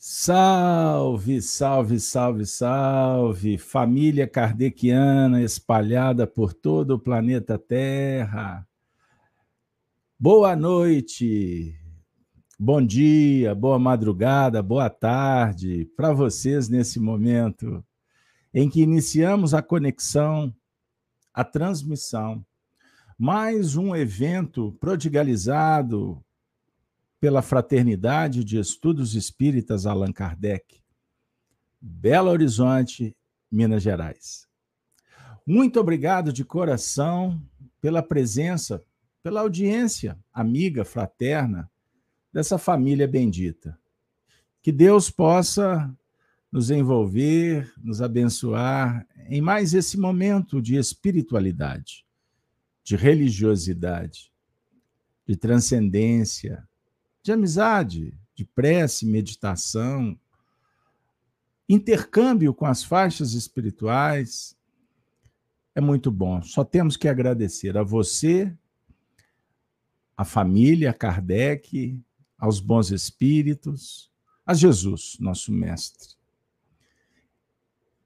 Salve, salve, salve, salve, família kardeciana espalhada por todo o planeta Terra. Boa noite, bom dia, boa madrugada, boa tarde para vocês nesse momento em que iniciamos a conexão, a transmissão. Mais um evento prodigalizado pela Fraternidade de Estudos Espíritas Allan Kardec, Belo Horizonte, Minas Gerais. Muito obrigado de coração pela presença, pela audiência amiga, fraterna dessa família bendita. Que Deus possa nos envolver, nos abençoar em mais esse momento de espiritualidade, de religiosidade, de transcendência, de amizade, de prece, meditação, intercâmbio com as faixas espirituais. É muito bom. Só temos que agradecer a você, a família, Kardec, aos bons espíritos, a Jesus, nosso mestre.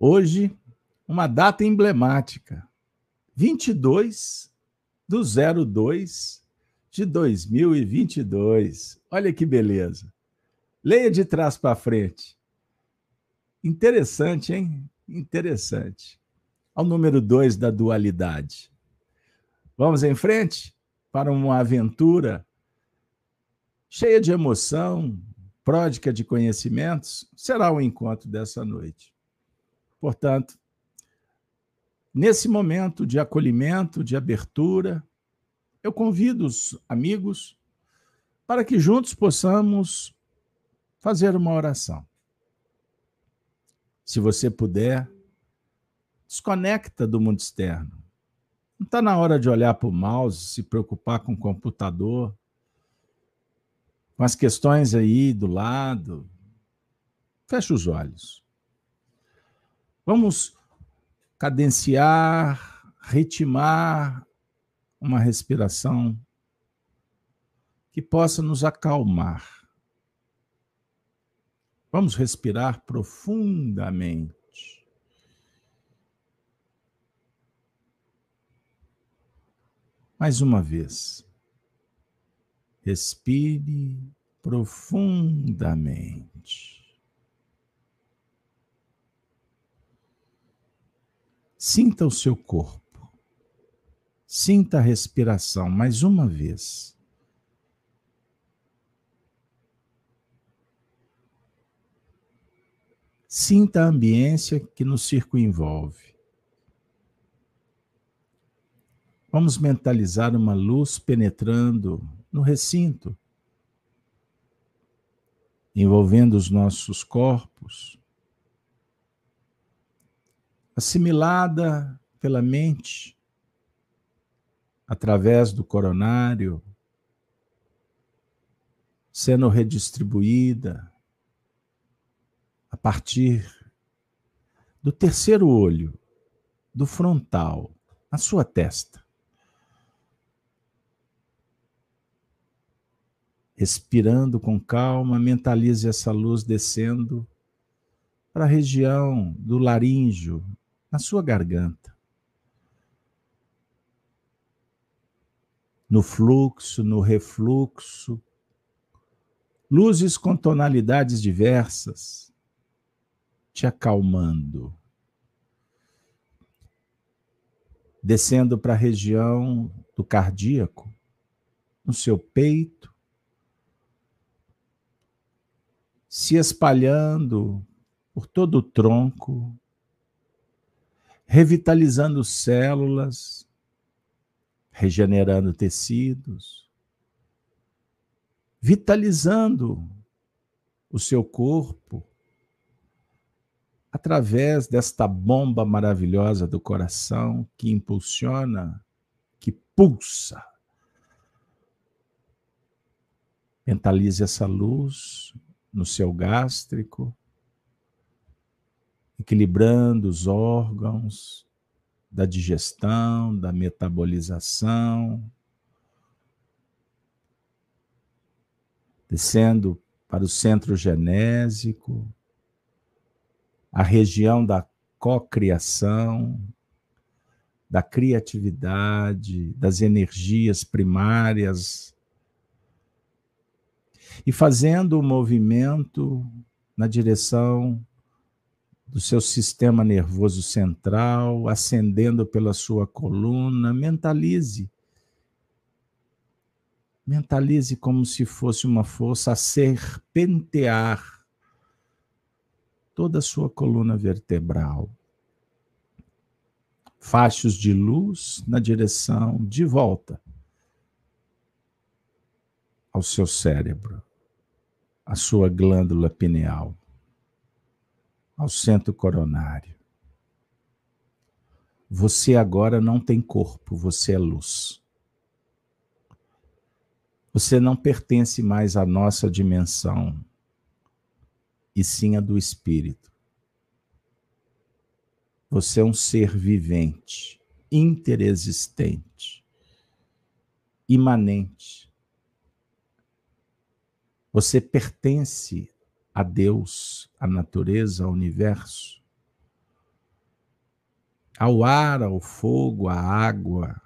Hoje, uma data emblemática, 22 do 02 de 2022. Olha que beleza. Leia de trás para frente. Interessante, hein? Interessante. Ao número 2 da dualidade. Vamos em frente para uma aventura cheia de emoção, pródica de conhecimentos. Será o encontro dessa noite. Portanto, nesse momento de acolhimento, de abertura, eu convido os amigos para que juntos possamos fazer uma oração. Se você puder, desconecta do mundo externo. Não está na hora de olhar para o mouse, se preocupar com o computador, com as questões aí do lado. Feche os olhos. Vamos cadenciar, ritmar uma respiração que possa nos acalmar. Vamos respirar profundamente. Mais uma vez. Respire profundamente. Sinta o seu corpo. Sinta a respiração mais uma vez. Sinta a ambiência que nos circunvolve. Vamos mentalizar uma luz penetrando no recinto, envolvendo os nossos corpos, assimilada pela mente através do coronário, sendo redistribuída a partir do terceiro olho, do frontal, na sua testa. Respirando com calma, mentalize essa luz descendo para a região do laríngeo, na sua garganta. No fluxo, no refluxo, luzes com tonalidades diversas, te acalmando, descendo para a região do cardíaco, no seu peito, se espalhando por todo o tronco, revitalizando células, regenerando tecidos, vitalizando o seu corpo através desta bomba maravilhosa do coração que impulsiona, que pulsa. Mentalize essa luz no seu gástrico, equilibrando os órgãos, da digestão, da metabolização, descendo para o centro genésico, a região da cocriação, da criatividade, das energias primárias, e fazendo o movimento na direção do seu sistema nervoso central, ascendendo pela sua coluna, mentalize. Mentalize como se fosse uma força a serpentear toda a sua coluna vertebral. Fachos de luz na direção de volta ao seu cérebro, à sua glândula pineal, ao centro coronário. Você agora não tem corpo, você é luz. Você não pertence mais à nossa dimensão, e sim à do espírito. Você é um ser vivente, interexistente, imanente. Você pertence a Deus, à natureza, ao universo, ao ar, ao fogo, à água.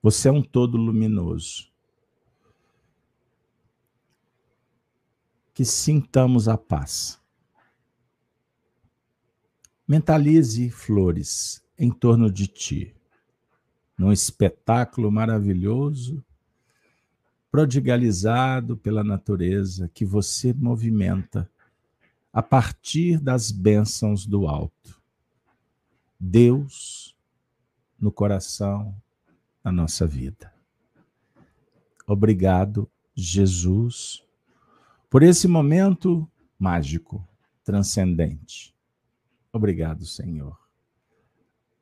Você é um todo luminoso. Que sintamos a paz. Mentalize flores em torno de ti, num espetáculo maravilhoso prodigalizado pela natureza que você movimenta a partir das bênçãos do alto. Deus no coração da nossa vida. Obrigado, Jesus, por esse momento mágico, transcendente. Obrigado, Senhor.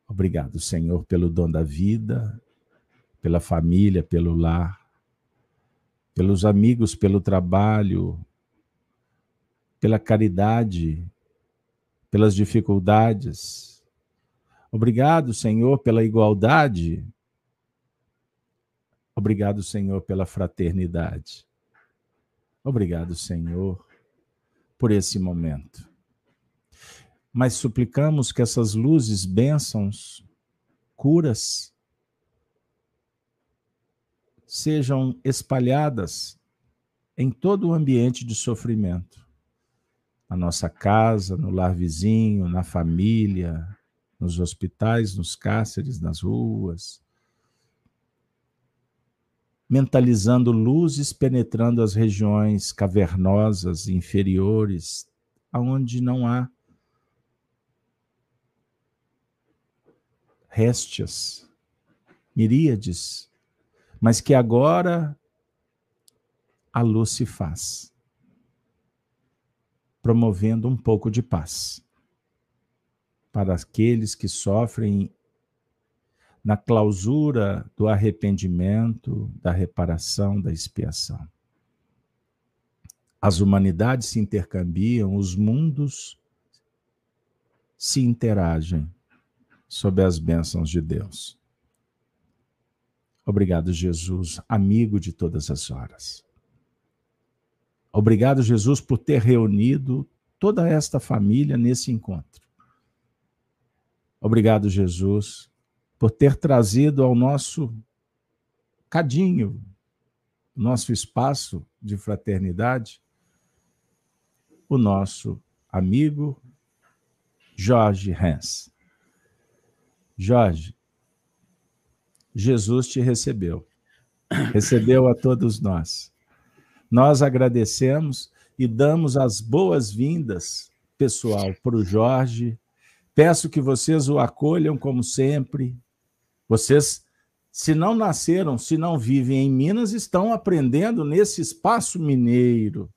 Obrigado, Senhor, pelo dom da vida, pela família, pelo lar pelos amigos, pelo trabalho, pela caridade, pelas dificuldades. Obrigado, Senhor, pela igualdade. Obrigado, Senhor, pela fraternidade. Obrigado, Senhor, por esse momento. Mas suplicamos que essas luzes, bênçãos, curas, sejam espalhadas em todo o ambiente de sofrimento. Na nossa casa, no lar vizinho, na família, nos hospitais, nos cárceres, nas ruas. Mentalizando luzes penetrando as regiões cavernosas inferiores, aonde não há réstias, miríades mas que agora a luz se faz, promovendo um pouco de paz para aqueles que sofrem na clausura do arrependimento, da reparação, da expiação. As humanidades se intercambiam, os mundos se interagem sob as bênçãos de Deus. Obrigado, Jesus, amigo de todas as horas. Obrigado, Jesus, por ter reunido toda esta família nesse encontro. Obrigado, Jesus, por ter trazido ao nosso cadinho, nosso espaço de fraternidade, o nosso amigo Jorge Hens. Jorge, Jesus te recebeu. Recebeu a todos nós. Nós agradecemos e damos as boas-vindas, pessoal, para o Jorge. Peço que vocês o acolham como sempre. Vocês, se não nasceram, se não vivem em Minas, estão aprendendo nesse espaço mineiro,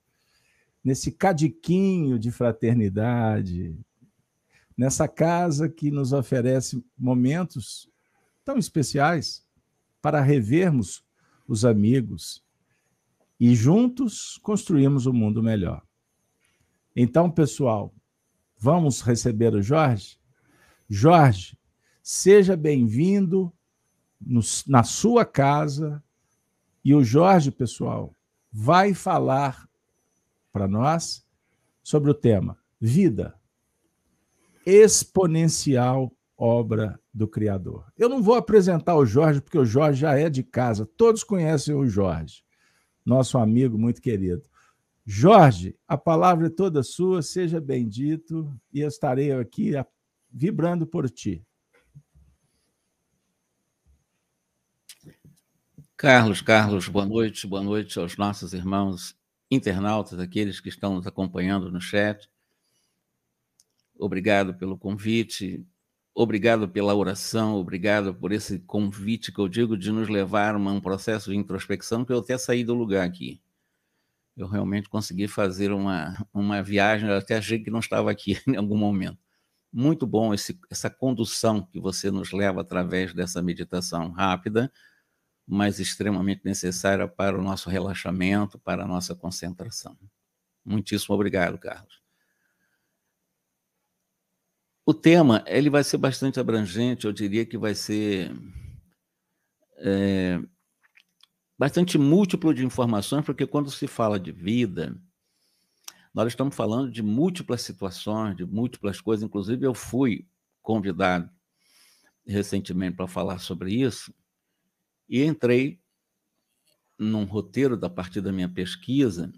nesse cadiquinho de fraternidade, nessa casa que nos oferece momentos tão especiais para revermos os amigos e juntos construirmos um mundo melhor. Então, pessoal, vamos receber o Jorge? Jorge, seja bem-vindo na sua casa. E o Jorge, pessoal, vai falar para nós sobre o tema vida, exponencial obra do Criador. Eu não vou apresentar o Jorge, porque o Jorge já é de casa, todos conhecem o Jorge, nosso amigo muito querido. Jorge, a palavra é toda sua, seja bendito e estarei aqui vibrando por ti. Carlos, Carlos, boa noite, boa noite aos nossos irmãos internautas, aqueles que estão nos acompanhando no chat. Obrigado pelo convite, obrigado pela oração, obrigado por esse convite que eu digo de nos levar a um processo de introspecção, que eu até saí do lugar aqui. Eu realmente consegui fazer uma, uma viagem, eu até achei que não estava aqui em algum momento. Muito bom esse, essa condução que você nos leva através dessa meditação rápida, mas extremamente necessária para o nosso relaxamento, para a nossa concentração. Muitíssimo obrigado, Carlos. O tema ele vai ser bastante abrangente, eu diria que vai ser é, bastante múltiplo de informações, porque quando se fala de vida, nós estamos falando de múltiplas situações, de múltiplas coisas. Inclusive, eu fui convidado recentemente para falar sobre isso, e entrei num roteiro da partir da minha pesquisa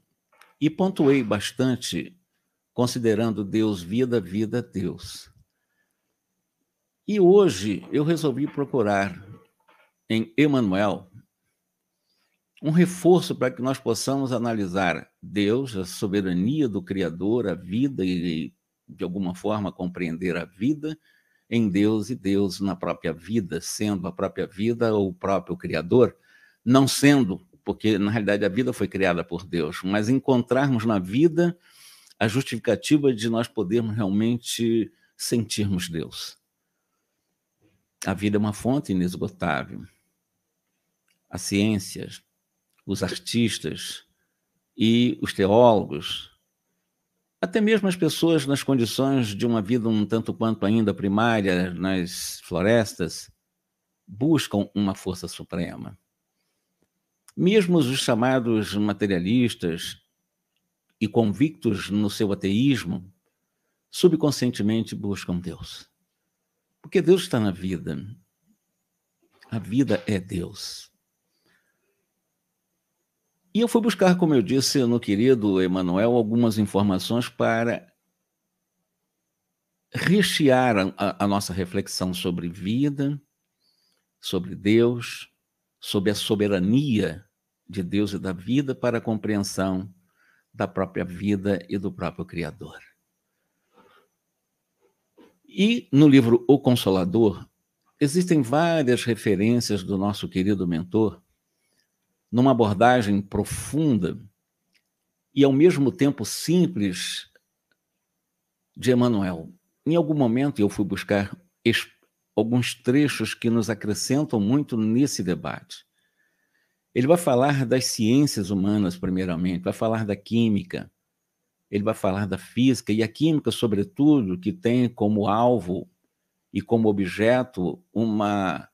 e pontuei bastante, considerando Deus vida, vida, Deus. E hoje eu resolvi procurar em Emmanuel um reforço para que nós possamos analisar Deus, a soberania do Criador, a vida e, de alguma forma, compreender a vida em Deus e Deus na própria vida, sendo a própria vida o próprio Criador, não sendo, porque na realidade a vida foi criada por Deus, mas encontrarmos na vida a justificativa de nós podermos realmente sentirmos Deus. A vida é uma fonte inesgotável. As ciências, os artistas e os teólogos até mesmo as pessoas nas condições de uma vida um tanto quanto ainda primária nas florestas buscam uma força suprema. Mesmo os chamados materialistas e convictos no seu ateísmo, subconscientemente buscam Deus. Porque Deus está na vida. A vida é Deus. E eu fui buscar, como eu disse no querido Emanuel, algumas informações para rechear a, a, nossa reflexão sobre vida, sobre Deus, sobre a soberania de Deus e da vida para a compreensão da própria vida e do próprio Criador. E no livro O Consolador, existem várias referências do nosso querido mentor numa abordagem profunda e ao mesmo tempo simples de Emmanuel. Em algum momento eu fui buscar alguns trechos que nos acrescentam muito nesse debate. Ele vai falar das ciências humanas, primeiramente, vai falar da química, ele vai falar da física e a química, sobretudo, que tem como alvo e como objeto uma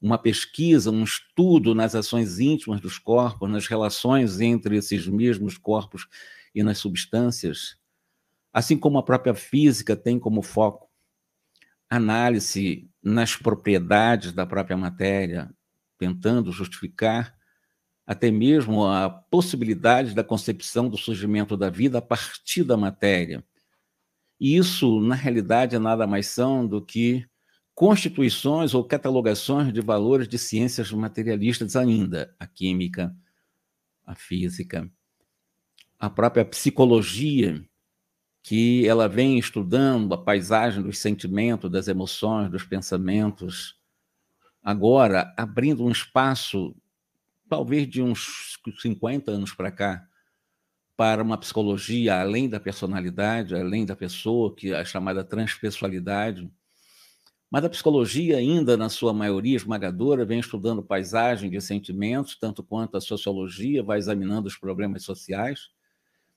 uma pesquisa, um estudo nas ações íntimas dos corpos, nas relações entre esses mesmos corpos e nas substâncias, assim como a própria física tem como foco análise nas propriedades da própria matéria, tentando justificar até mesmo a possibilidade da concepção do surgimento da vida a partir da matéria. E isso, na realidade, nada mais são do que constituições ou catalogações de valores de ciências materialistas ainda, a química, a física, a própria psicologia, que ela vem estudando a paisagem dos sentimentos, das emoções, dos pensamentos, agora abrindo um espaço, talvez de uns 50 anos para cá, para uma psicologia além da personalidade, além da pessoa, que é a chamada transpessoalidade, mas a psicologia, ainda na sua maioria esmagadora, vem estudando paisagem de sentimentos, tanto quanto a sociologia vai examinando os problemas sociais,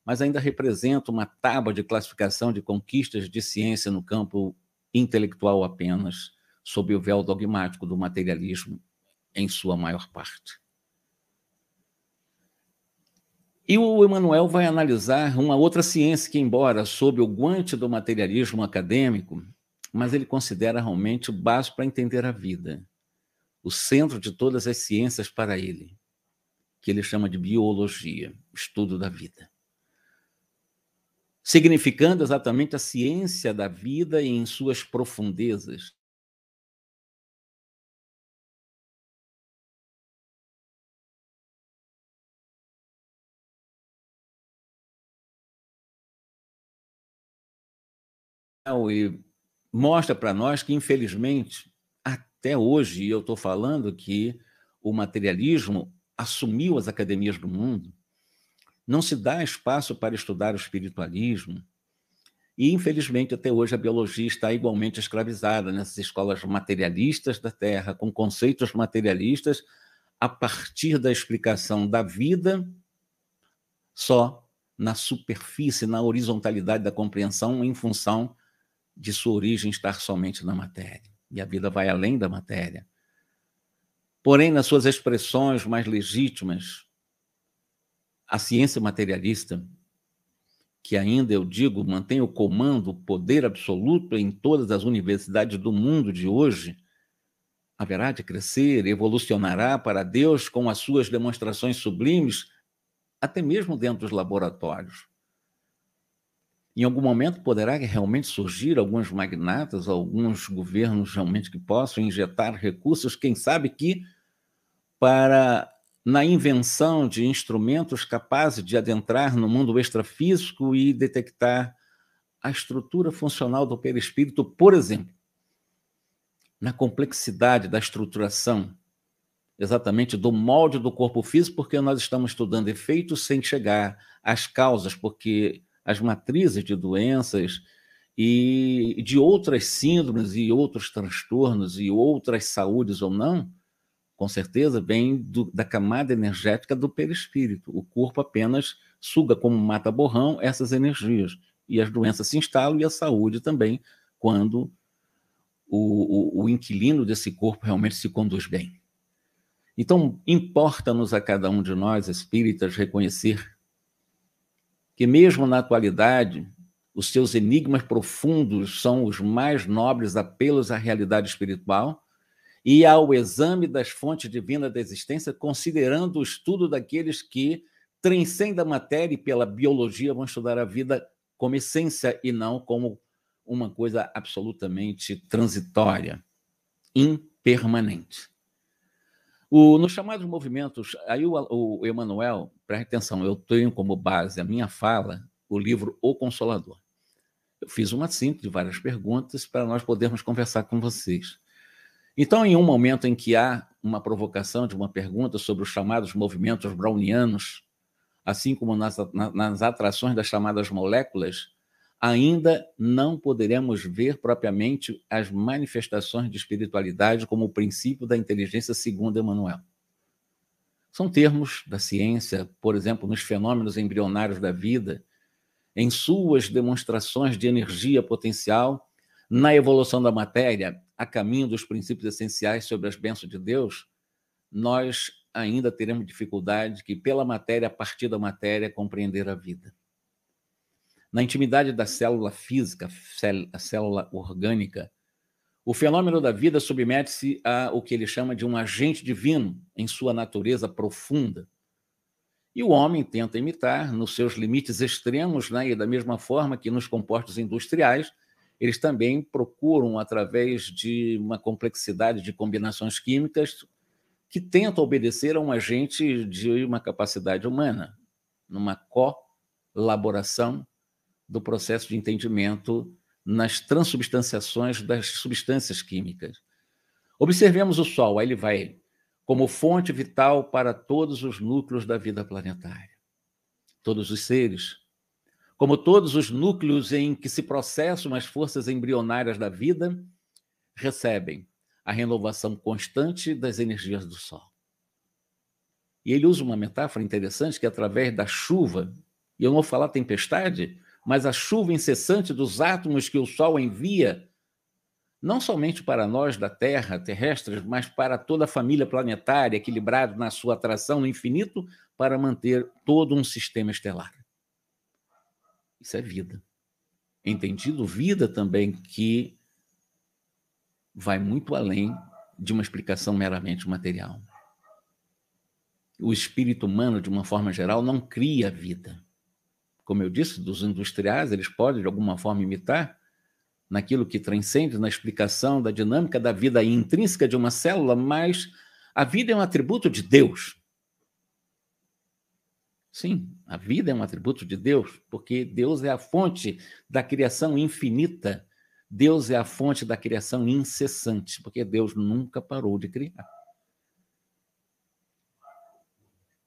mas ainda representa uma tábua de classificação de conquistas de ciência no campo intelectual apenas, sob o véu dogmático do materialismo, em sua maior parte. E o Emanuel vai analisar uma outra ciência que, embora sob o guante do materialismo acadêmico, mas ele considera realmente o básico para entender a vida, o centro de todas as ciências para ele, que ele chama de biologia, estudo da vida. Significando exatamente a ciência da vida em suas profundezas, e mostra para nós que, infelizmente, até hoje, eu estou falando que o materialismo assumiu as academias do mundo, não se dá espaço para estudar o espiritualismo, e, infelizmente, até hoje a biologia está igualmente escravizada nessas escolas materialistas da Terra, com conceitos materialistas a partir da explicação da vida só na superfície, na horizontalidade da compreensão, em função de sua origem estar somente na matéria. E a vida vai além da matéria. Porém, nas suas expressões mais legítimas, a ciência materialista, que ainda eu digo mantém o comando, o poder absoluto em todas as universidades do mundo de hoje, haverá de crescer, evolucionará para Deus com as suas demonstrações sublimes, até mesmo dentro dos laboratórios. Em algum momento poderá realmente surgir alguns magnatas, alguns governos realmente que possam injetar recursos, quem sabe que para na invenção de instrumentos capazes de adentrar no mundo extrafísico e detectar a estrutura funcional do perispírito, por exemplo, na complexidade da estruturação exatamente do molde do corpo físico, porque nós estamos estudando efeitos sem chegar às causas, porque as matrizes de doenças e de outras síndromes e outros transtornos e outras saúdes ou não, com certeza vem do, da camada energética do perispírito. O corpo apenas suga como mata-borrão essas energias. E as doenças se instalam e a saúde também, quando o, o, o inquilino desse corpo realmente se conduz bem. Então, importa-nos a cada um de nós, espíritas, reconhecer que, mesmo na atualidade, os seus enigmas profundos são os mais nobres apelos à realidade espiritual e ao exame das fontes divinas da existência, considerando o estudo daqueles que transcendem a matéria e, pela biologia, vão estudar a vida como essência e não como uma coisa absolutamente transitória, impermanente. O, nos chamados movimentos, aí o, o Emanuel, preste atenção, eu tenho como base a minha fala o livro O Consolador. Eu fiz uma síntese de várias perguntas para nós podermos conversar com vocês. Então, em um momento em que há uma provocação de uma pergunta sobre os chamados movimentos brownianos, assim como nas, nas atrações das chamadas moléculas, ainda não poderemos ver propriamente as manifestações de espiritualidade como o princípio da inteligência segundo Emmanuel. São termos da ciência, por exemplo, nos fenômenos embrionários da vida, em suas demonstrações de energia potencial, na evolução da matéria, a caminho dos princípios essenciais sobre as bênçãos de Deus, nós ainda teremos dificuldade que, pela matéria, a partir da matéria, compreender a vida. Na intimidade da célula física, a célula orgânica, o fenômeno da vida submete-se a o que ele chama de um agente divino em sua natureza profunda. E o homem tenta imitar nos seus limites extremos, né? e da mesma forma que nos compostos industriais, eles também procuram, através de uma complexidade de combinações químicas, que tentam obedecer a um agente de uma capacidade humana, numa colaboração do processo de entendimento nas transubstanciações das substâncias químicas. Observemos o Sol, aí ele vai como fonte vital para todos os núcleos da vida planetária. Todos os seres, como todos os núcleos em que se processam as forças embrionárias da vida, recebem a renovação constante das energias do Sol. E ele usa uma metáfora interessante que, através da chuva, e eu não vou falar tempestade, mas a chuva incessante dos átomos que o Sol envia não somente para nós da Terra, terrestres, mas para toda a família planetária, equilibrado na sua atração no infinito, para manter todo um sistema estelar. Isso é vida. Entendido vida também que vai muito além de uma explicação meramente material. O espírito humano, de uma forma geral, não cria vida. Como eu disse, dos industriais, eles podem, de alguma forma, imitar, naquilo que transcende, na explicação da dinâmica da vida intrínseca de uma célula, mas a vida é um atributo de Deus. Sim, a vida é um atributo de Deus, porque Deus é a fonte da criação infinita. Deus é a fonte da criação incessante, porque Deus nunca parou de criar.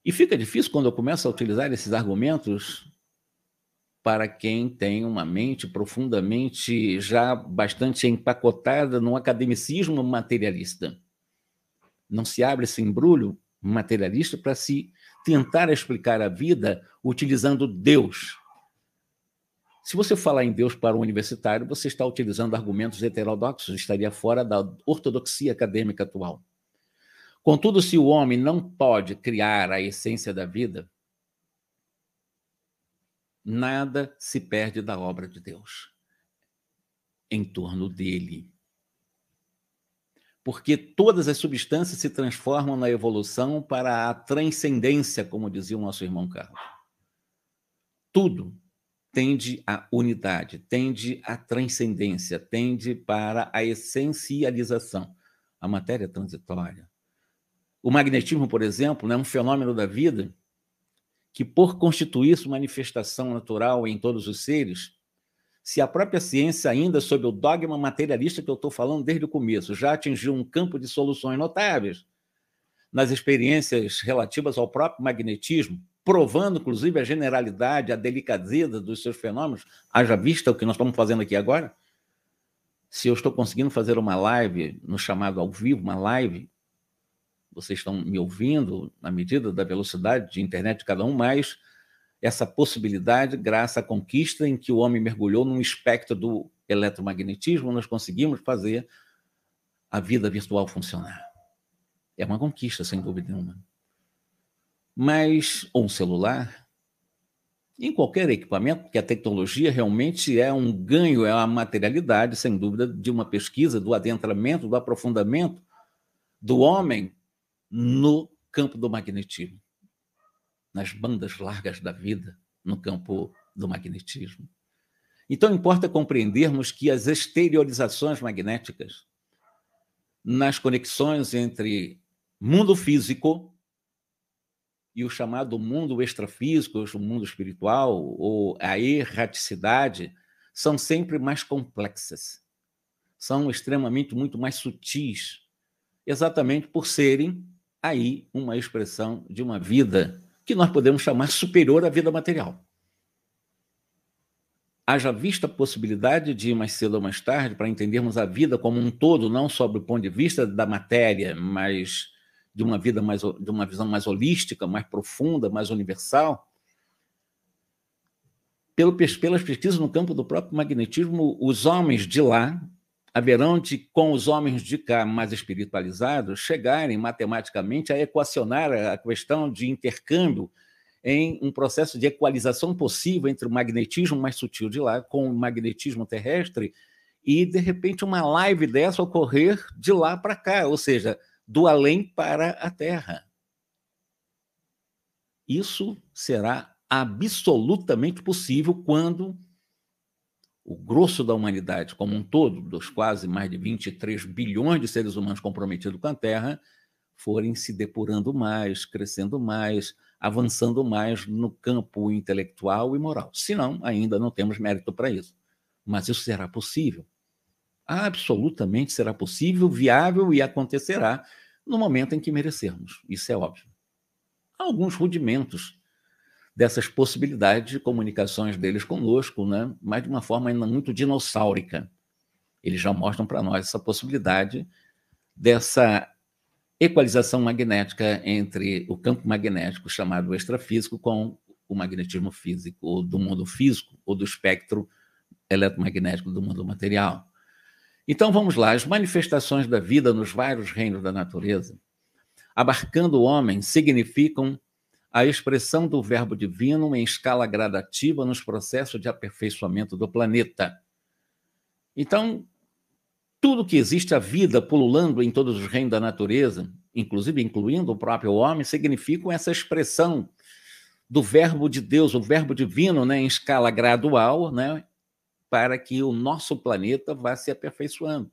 E fica difícil quando eu começo a utilizar esses argumentos para quem tem uma mente profundamente já bastante empacotada no academicismo materialista. Não se abre esse embrulho materialista para se tentar explicar a vida utilizando Deus. Se você falar em Deus para um universitário, você está utilizando argumentos heterodoxos, estaria fora da ortodoxia acadêmica atual. Contudo, se o homem não pode criar a essência da vida, nada se perde da obra de Deus em torno dele. Porque todas as substâncias se transformam na evolução para a transcendência, como dizia o nosso irmão Carlos. Tudo tende à unidade, tende à transcendência, tende para a essencialização. A matéria transitória. O magnetismo, por exemplo, é um fenômeno da vida que, por constituir-se manifestação natural em todos os seres, se a própria ciência, ainda sob o dogma materialista que eu estou falando desde o começo, já atingiu um campo de soluções notáveis nas experiências relativas ao próprio magnetismo, provando, inclusive, a generalidade, a delicadeza dos seus fenômenos, haja vista o que nós estamos fazendo aqui agora? Se eu estou conseguindo fazer uma live, no chamado ao vivo, uma live, vocês estão me ouvindo na medida da velocidade de internet de cada um, mas essa possibilidade, graças à conquista em que o homem mergulhou num espectro do eletromagnetismo, nós conseguimos fazer a vida virtual funcionar. É uma conquista, sem dúvida nenhuma. Mas, ou um celular, em qualquer equipamento, porque a tecnologia realmente é um ganho, é uma materialidade, sem dúvida, de uma pesquisa, do adentramento, do aprofundamento do homem no campo do magnetismo, nas bandas largas da vida, no campo do magnetismo. Então, importa compreendermos que as exteriorizações magnéticas, nas conexões entre mundo físico e o chamado mundo extrafísico, o mundo espiritual, ou a erraticidade, são sempre mais complexas, são extremamente muito mais sutis, exatamente por serem aí uma expressão de uma vida que nós podemos chamar superior à vida material. Haja vista a possibilidade de, mais cedo ou mais tarde, para entendermos a vida como um todo, não só do ponto de vista da matéria, mas de uma vida mais de uma visão mais holística, mais profunda, mais universal. Pelo, pelas pesquisas no campo do próprio magnetismo, os homens de lá haverão de, com os homens de cá mais espiritualizados, chegarem matematicamente a equacionar a questão de intercâmbio em um processo de equalização possível entre o magnetismo mais sutil de lá com o magnetismo terrestre e, de repente, uma live dessa ocorrer de lá para cá, ou seja, do além para a Terra. Isso será absolutamente possível quando o grosso da humanidade como um todo, dos quase mais de 23 bilhões de seres humanos comprometidos com a Terra, forem se depurando mais, crescendo mais, avançando mais no campo intelectual e moral. Senão, ainda não temos mérito para isso. Mas isso será possível. Absolutamente será possível, viável e acontecerá no momento em que merecermos. Isso é óbvio. Há alguns rudimentos dessas possibilidades de comunicações deles conosco, né? mas de uma forma ainda muito dinossáurica. Eles já mostram para nós essa possibilidade dessa equalização magnética entre o campo magnético chamado extrafísico com o magnetismo físico, ou do mundo físico, ou do espectro eletromagnético do mundo material. Então vamos lá, as manifestações da vida nos vários reinos da natureza, abarcando o homem, significam a expressão do verbo divino em escala gradativa nos processos de aperfeiçoamento do planeta. Então, tudo que existe a vida pululando em todos os reinos da natureza, inclusive incluindo o próprio homem, significam essa expressão do verbo de Deus, o verbo divino, né, em escala gradual, né, para que o nosso planeta vá se aperfeiçoando.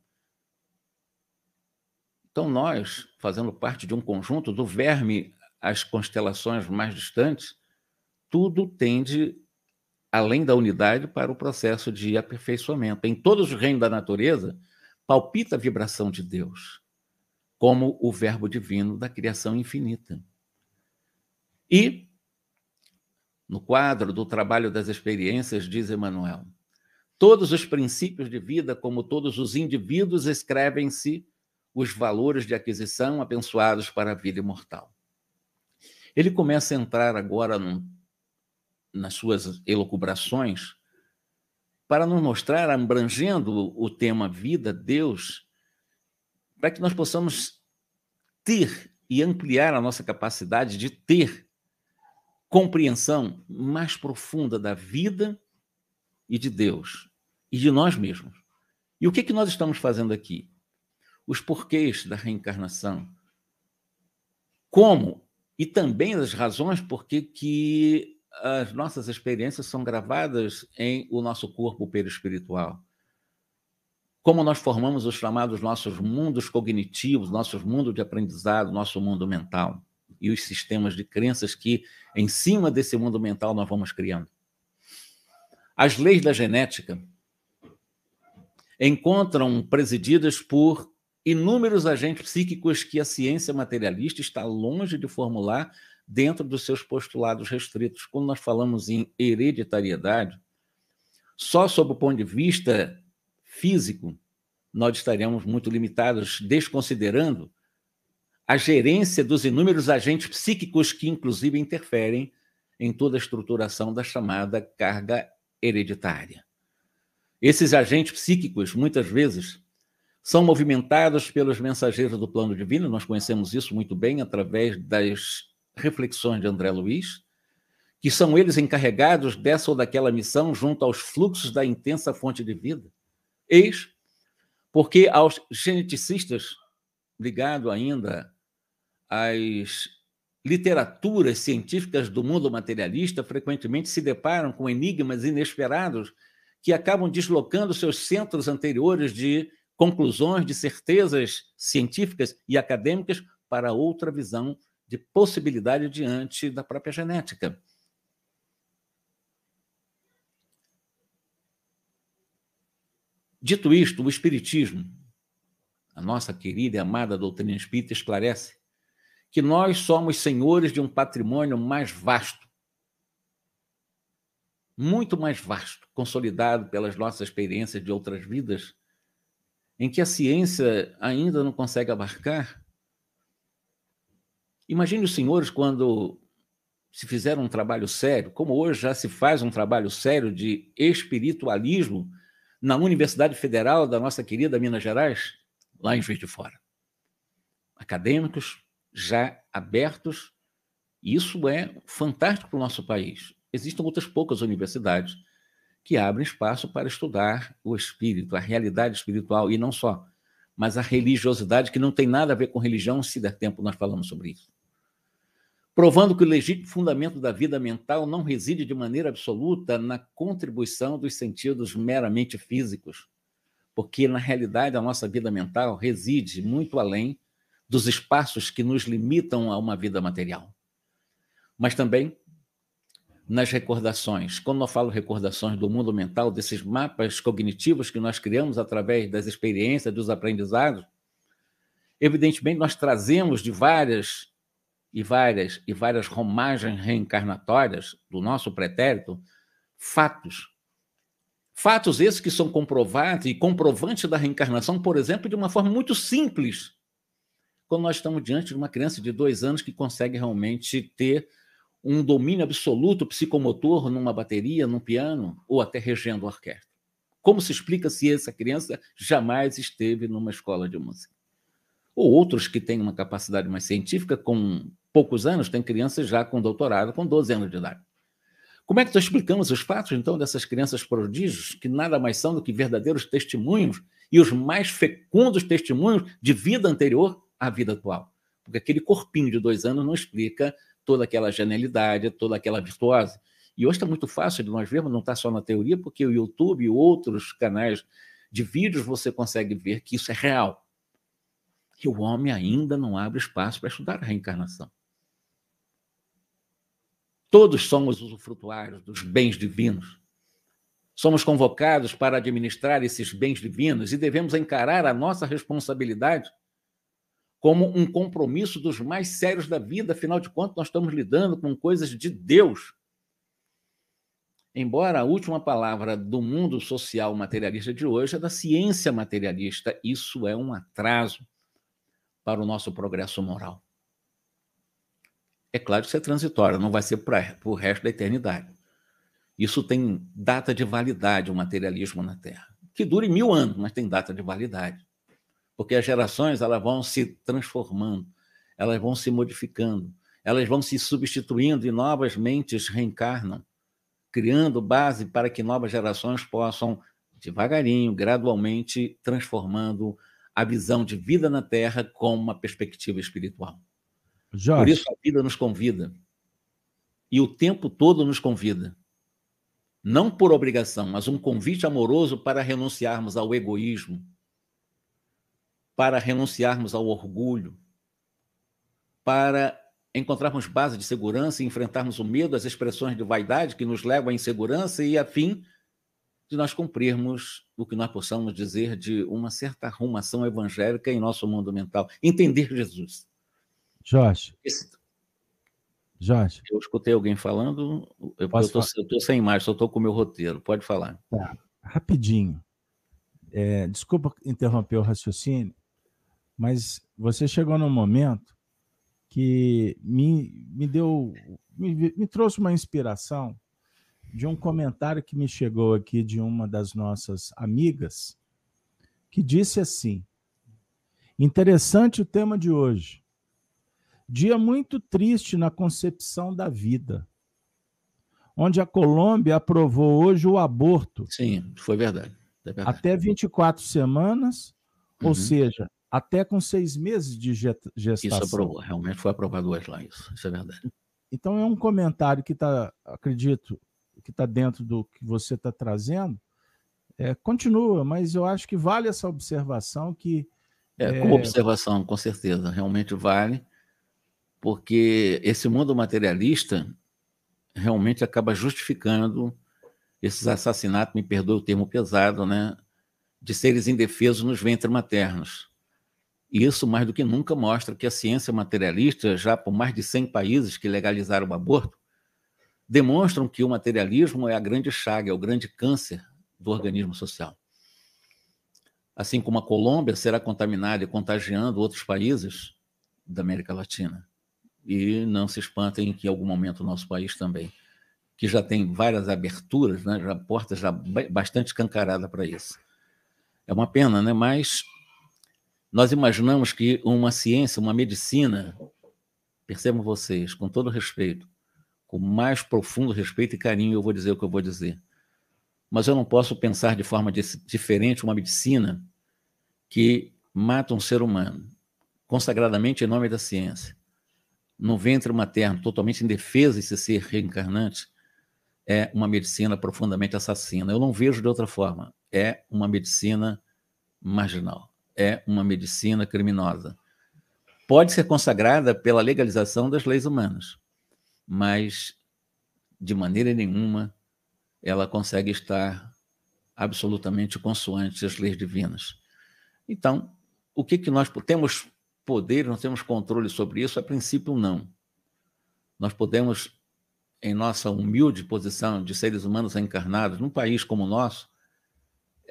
Então, nós, fazendo parte de um conjunto do verme às constelações mais distantes, tudo tende, além da unidade, para o processo de aperfeiçoamento. Em todos os reinos da natureza, palpita a vibração de Deus, como o Verbo divino da criação infinita. E, no quadro do trabalho das experiências, diz Emmanuel, todos os princípios de vida, como todos os indivíduos, escrevem-se os valores de aquisição abençoados para a vida imortal. Ele começa a entrar agora num, nas suas elucubrações para nos mostrar, abrangendo o tema vida, Deus, para que nós possamos ter e ampliar a nossa capacidade de ter compreensão mais profunda da vida e de Deus e de nós mesmos. E o que, que nós estamos fazendo aqui? Os porquês da reencarnação. Como? E também as razões por que as nossas experiências são gravadas em o nosso corpo perispiritual. Como nós formamos os chamados nossos mundos cognitivos, nossos mundos de aprendizado, nosso mundo mental e os sistemas de crenças que, em cima desse mundo mental, nós vamos criando. As leis da genética encontram presididas por inúmeros agentes psíquicos que a ciência materialista está longe de formular dentro dos seus postulados restritos. Quando nós falamos em hereditariedade, só sob o ponto de vista físico, nós estaríamos muito limitados, desconsiderando a gerência dos inúmeros agentes psíquicos que, inclusive, interferem em toda a estruturação da chamada carga hereditária. Esses agentes psíquicos, muitas vezes, são movimentados pelos mensageiros do plano divino, nós conhecemos isso muito bem através das reflexões de André Luiz, que são eles encarregados dessa ou daquela missão junto aos fluxos da intensa fonte de vida. Eis porque aos geneticistas, ligado ainda às literaturas científicas do mundo materialista, frequentemente se deparam com enigmas inesperados que acabam deslocando seus centros anteriores de conclusões, de certezas científicas e acadêmicas para outra visão de possibilidade diante da própria genética. Dito isto, o Espiritismo, a nossa querida e amada doutrina espírita, esclarece que nós somos senhores de um patrimônio mais vasto, muito mais vasto, consolidado pelas nossas experiências de outras vidas, em que a ciência ainda não consegue abarcar Imagine os senhores quando se fizeram um trabalho sério, como hoje já se faz um trabalho sério de espiritualismo na Universidade Federal da nossa querida Minas Gerais, lá em Juiz de Fora. Acadêmicos já abertos, isso é fantástico para o nosso país. Existem outras poucas universidades que abrem espaço para estudar o espírito, a realidade espiritual, e não só, mas a religiosidade, que não tem nada a ver com religião, se der tempo nós falamos sobre isso provando que o legítimo fundamento da vida mental não reside de maneira absoluta na contribuição dos sentidos meramente físicos, porque na realidade a nossa vida mental reside muito além dos espaços que nos limitam a uma vida material. Mas também nas recordações. Quando eu falo recordações do mundo mental, desses mapas cognitivos que nós criamos através das experiências, dos aprendizados, evidentemente nós trazemos de várias e várias e várias romagens reencarnatórias do nosso pretérito, fatos. Fatos esses que são comprovados e comprovantes da reencarnação, por exemplo, de uma forma muito simples, quando nós estamos diante de uma criança de dois anos que consegue realmente ter um domínio absoluto psicomotor numa bateria, num piano, ou até regendo orquestra. Como se explica se essa criança jamais esteve numa escola de música? Ou outros que têm uma capacidade mais científica, com poucos anos, têm crianças já com doutorado, com 12 anos de idade. Como é que nós explicamos os fatos, então, dessas crianças prodígios, que nada mais são do que verdadeiros testemunhos e os mais fecundos testemunhos de vida anterior à vida atual? Porque aquele corpinho de dois anos não explica toda aquela genialidade, toda aquela virtuose. E hoje está muito fácil de nós vermos, não está só na teoria, porque o YouTube e outros canais de vídeos você consegue ver que isso é real. Que o homem ainda não abre espaço para estudar a reencarnação. Todos somos usufrutuários dos bens divinos. Somos convocados para administrar esses bens divinos e devemos encarar a nossa responsabilidade como um compromisso dos mais sérios da vida, afinal de contas, nós estamos lidando com coisas de Deus. Embora a última palavra do mundo social materialista de hoje é da ciência materialista, isso é um atraso para o nosso progresso moral. É claro que isso é transitório, não vai ser para o resto da eternidade. Isso tem data de validade, o materialismo na Terra. Que dure mil anos, mas tem data de validade. Porque as gerações elas vão se transformando, elas vão se modificando, elas vão se substituindo e novas mentes reencarnam, criando base para que novas gerações possam, devagarinho, gradualmente, transformando a visão de vida na Terra com uma perspectiva espiritual. Jorge. Por isso a vida nos convida. E o tempo todo nos convida. Não por obrigação, mas um convite amoroso para renunciarmos ao egoísmo, para renunciarmos ao orgulho, para encontrarmos base de segurança e enfrentarmos o medo, as expressões de vaidade que nos levam à insegurança e a fim de nós cumprirmos o que nós possamos dizer de uma certa arrumação evangélica em nosso mundo mental, entender Jesus. Jorge. Esse... Jorge. Eu escutei alguém falando, eu estou sem imagem, só estou com o meu roteiro. Pode falar. Tá. Rapidinho. É, desculpa interromper o raciocínio, mas você chegou num momento que me, me deu, me, me trouxe uma inspiração de um comentário que me chegou aqui de uma das nossas amigas, que disse assim: interessante o tema de hoje. Dia muito triste na concepção da vida, onde a Colômbia aprovou hoje o aborto. Sim, foi verdade. É verdade. Até 24 semanas, uhum. ou seja, até com seis meses de gestação. Isso aprovou, realmente foi aprovado hoje lá, isso, isso é verdade. Então é um comentário que está, acredito, que está dentro do que você está trazendo. É, continua, mas eu acho que vale essa observação que. É, como é... observação, com certeza, realmente vale porque esse mundo materialista realmente acaba justificando esses assassinatos, me perdoe o termo pesado, né, de seres indefesos nos ventres maternos. E isso, mais do que nunca, mostra que a ciência materialista, já por mais de 100 países que legalizaram o aborto, demonstram que o materialismo é a grande chaga, é o grande câncer do organismo social. Assim como a Colômbia será contaminada e contagiando outros países da América Latina e não se espantem que em algum momento o nosso país também, que já tem várias aberturas, né, já portas já bastante escancaradas para isso. É uma pena, né? Mas nós imaginamos que uma ciência, uma medicina, percebam vocês, com todo respeito, com mais profundo respeito e carinho, eu vou dizer o que eu vou dizer. Mas eu não posso pensar de forma diferente uma medicina que mata um ser humano, consagradamente em nome da ciência, no ventre materno, totalmente indefesa esse ser reencarnante, é uma medicina profundamente assassina. Eu não vejo de outra forma. É uma medicina marginal. É uma medicina criminosa. Pode ser consagrada pela legalização das leis humanas, mas de maneira nenhuma ela consegue estar absolutamente consoante às leis divinas. Então, o que, que nós temos poder, nós temos controle sobre isso? A princípio, não. Nós podemos, em nossa humilde posição de seres humanos encarnados, num país como o nosso,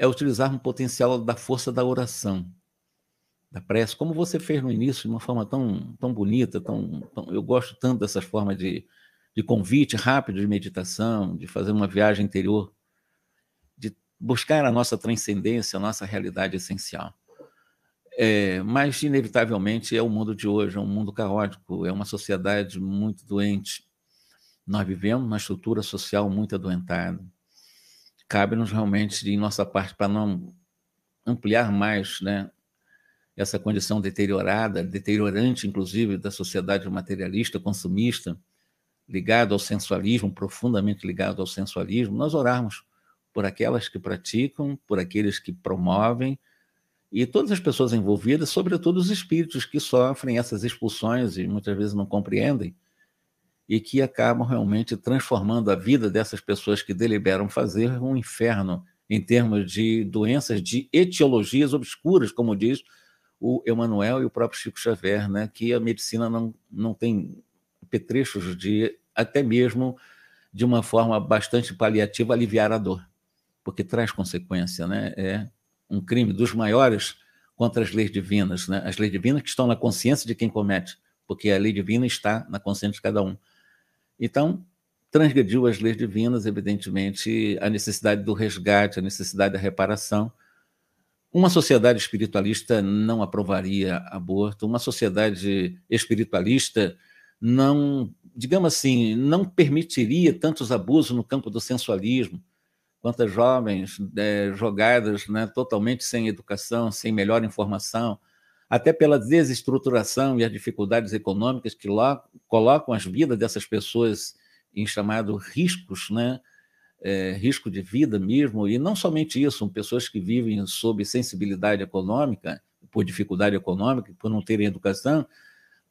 é utilizar um potencial da força da oração, da prece, como você fez no início, de uma forma tão, tão bonita, tão, tão eu gosto tanto dessas formas de, de convite rápido de meditação, de fazer uma viagem interior, de buscar a nossa transcendência, a nossa realidade essencial. É, mas, inevitavelmente, é o mundo de hoje, é um mundo caótico, é uma sociedade muito doente. Nós vivemos uma estrutura social muito adoentada. Cabe-nos realmente, em nossa parte, para não ampliar mais né, essa condição deteriorada, deteriorante, inclusive, da sociedade materialista, consumista, ligado ao sensualismo, profundamente ligado ao sensualismo, nós orarmos por aquelas que praticam, por aqueles que promovem, e todas as pessoas envolvidas, sobretudo os espíritos que sofrem essas expulsões e muitas vezes não compreendem, e que acabam realmente transformando a vida dessas pessoas que deliberam fazer um inferno em termos de doenças de etiologias obscuras, como diz o Emanuel e o próprio Chico Xavier, né, que a medicina não, não tem petrechos de até mesmo de uma forma bastante paliativa aliviar a dor, porque traz consequência, né? É um crime dos maiores contra as leis divinas, né? As leis divinas que estão na consciência de quem comete, porque a lei divina está na consciência de cada um. Então, transgrediu as leis divinas, evidentemente, a necessidade do resgate, a necessidade da reparação. Uma sociedade espiritualista não aprovaria aborto, uma sociedade espiritualista não, digamos assim, não permitiria tantos abusos no campo do sensualismo, quantas jovens é, jogadas né, totalmente sem educação, sem melhor informação, até pela desestruturação e as dificuldades econômicas que lá colocam as vidas dessas pessoas em chamados riscos, né? É, risco de vida mesmo, e não somente isso, são pessoas que vivem sob sensibilidade econômica, por dificuldade econômica, por não terem educação,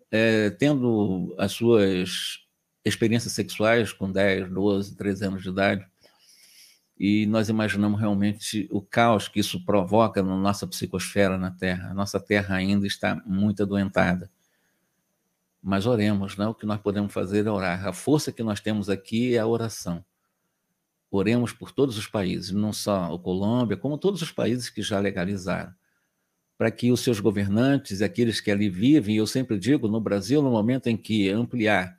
é, tendo as suas experiências sexuais com 10, 12, 13 anos de idade, e nós imaginamos realmente o caos que isso provoca na nossa psicosfera na Terra. A nossa Terra ainda está muito adoentada. Mas oremos, né? o que nós podemos fazer é orar. A força que nós temos aqui é a oração. Oremos por todos os países, não só a Colômbia, como todos os países que já legalizaram para que os seus governantes, aqueles que ali vivem, eu sempre digo, no Brasil, no momento em que ampliar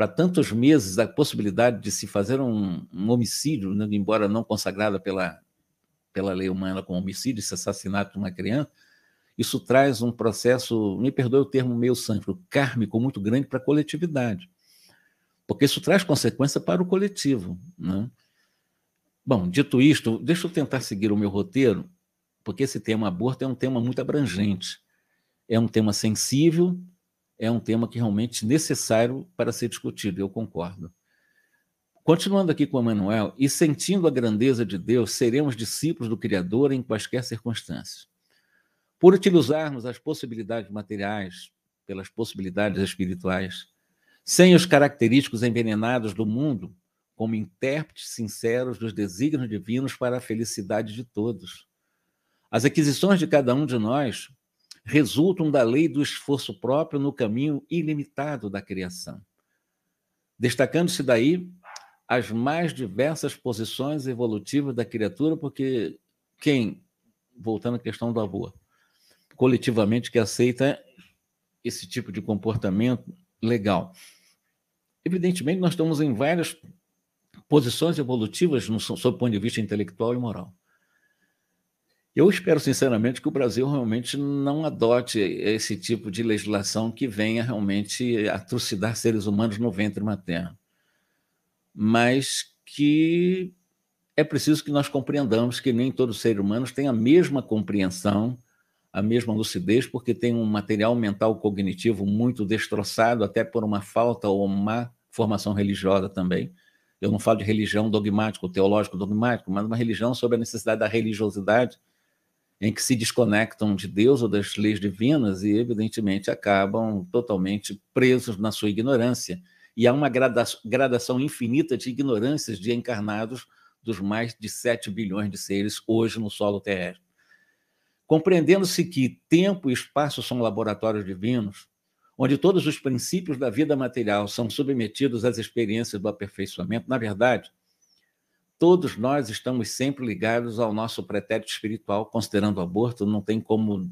para tantos meses a possibilidade de se fazer um, um homicídio, né, embora não consagrada pela, pela lei humana como homicídio, esse assassinato de uma criança, isso traz um processo, me perdoe o termo meio santo, kármico muito grande para a coletividade. Porque isso traz consequência para o coletivo. Né? Bom, dito isto, deixa eu tentar seguir o meu roteiro porque esse tema aborto é um tema muito abrangente. É um tema sensível, é um tema que realmente necessário para ser discutido, eu concordo. Continuando aqui com o Manuel, e sentindo a grandeza de Deus, seremos discípulos do Criador em quaisquer circunstâncias. Por utilizarmos as possibilidades materiais pelas possibilidades espirituais, sem os característicos envenenados do mundo, como intérpretes sinceros dos desígnios divinos para a felicidade de todos. As aquisições de cada um de nós resultam da lei do esforço próprio no caminho ilimitado da criação. Destacando-se daí as mais diversas posições evolutivas da criatura, porque quem, voltando à questão do amor, coletivamente que aceita esse tipo de comportamento legal. Evidentemente, nós estamos em várias posições evolutivas no, sob o ponto de vista intelectual e moral. Eu espero, sinceramente, que o Brasil realmente não adote esse tipo de legislação que venha realmente atrocidar seres humanos no ventre materno. Mas que é preciso que nós compreendamos que nem todos os seres humanos têm a mesma compreensão, a mesma lucidez, porque tem um material mental cognitivo muito destroçado, até por uma falta ou uma formação religiosa também. Eu não falo de religião dogmática, teológico dogmático, mas uma religião sobre a necessidade da religiosidade em que se desconectam de Deus ou das leis divinas e, evidentemente, acabam totalmente presos na sua ignorância. E há uma gradação infinita de ignorâncias de encarnados dos mais de 7 bilhões de seres hoje no solo terrestre. Compreendendo-se que tempo e espaço são laboratórios divinos, onde todos os princípios da vida material são submetidos às experiências do aperfeiçoamento, na verdade, todos nós estamos sempre ligados ao nosso pretérito espiritual, considerando o aborto, não tem como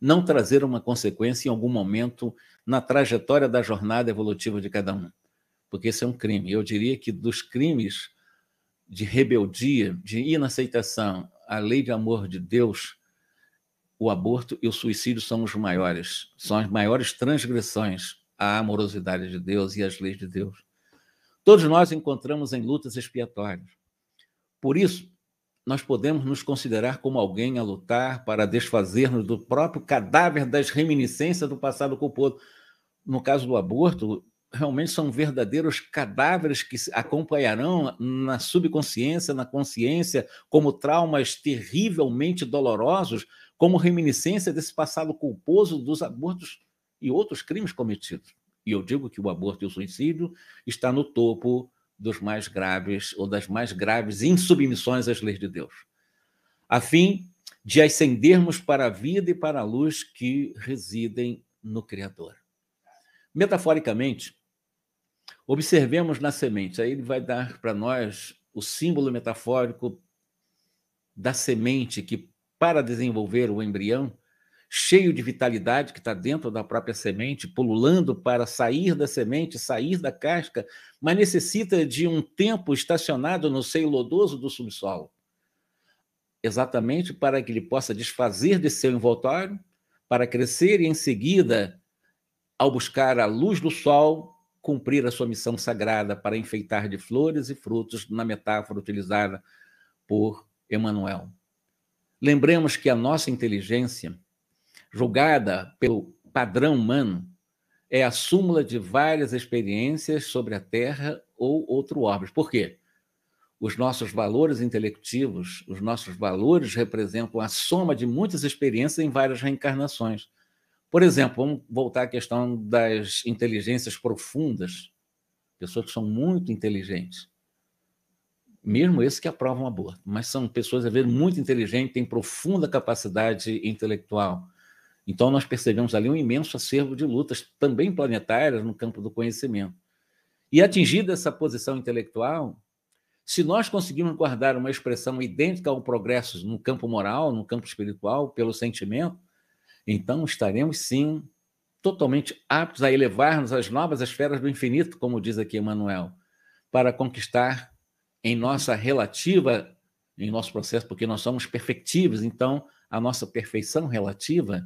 não trazer uma consequência em algum momento na trajetória da jornada evolutiva de cada um, porque esse é um crime. Eu diria que dos crimes de rebeldia, de inaceitação à lei de amor de Deus, o aborto e o suicídio são os maiores, são as maiores transgressões à amorosidade de Deus e às leis de Deus. Todos nós encontramos em lutas expiatórias. Por isso, nós podemos nos considerar como alguém a lutar para desfazer-nos do próprio cadáver das reminiscências do passado culposo. No caso do aborto, realmente são verdadeiros cadáveres que acompanharão na subconsciência, na consciência, como traumas terrivelmente dolorosos, como reminiscência desse passado culposo dos abortos e outros crimes cometidos. E eu digo que o aborto e o suicídio está no topo dos mais graves ou das mais graves insubmissões às leis de Deus, a fim de ascendermos para a vida e para a luz que residem no Criador. Metaforicamente, observemos na semente, aí ele vai dar para nós o símbolo metafórico da semente que, para desenvolver o embrião, cheio de vitalidade que está dentro da própria semente, pululando para sair da semente, sair da casca, mas necessita de um tempo estacionado no seio lodoso do subsolo. Exatamente para que ele possa desfazer de seu envoltório, para crescer e, em seguida, ao buscar a luz do sol, cumprir a sua missão sagrada para enfeitar de flores e frutos na metáfora utilizada por Emmanuel. Lembremos que a nossa inteligência julgada pelo padrão humano, é a súmula de várias experiências sobre a Terra ou outro orbe. Por quê? Os nossos valores intelectivos, os nossos valores representam a soma de muitas experiências em várias reencarnações. Por exemplo, vamos voltar à questão das inteligências profundas, pessoas que são muito inteligentes, mesmo esses que aprovam aborto, mas são pessoas, às vezes, muito inteligentes, têm profunda capacidade intelectual, então, nós percebemos ali um imenso acervo de lutas, também planetárias, no campo do conhecimento. E atingida essa posição intelectual, se nós conseguirmos guardar uma expressão idêntica ao progresso no campo moral, no campo espiritual, pelo sentimento, então estaremos sim totalmente aptos a elevar-nos às novas esferas do infinito, como diz aqui Emmanuel, para conquistar em nossa relativa, em nosso processo, porque nós somos perfectíveis, então a nossa perfeição relativa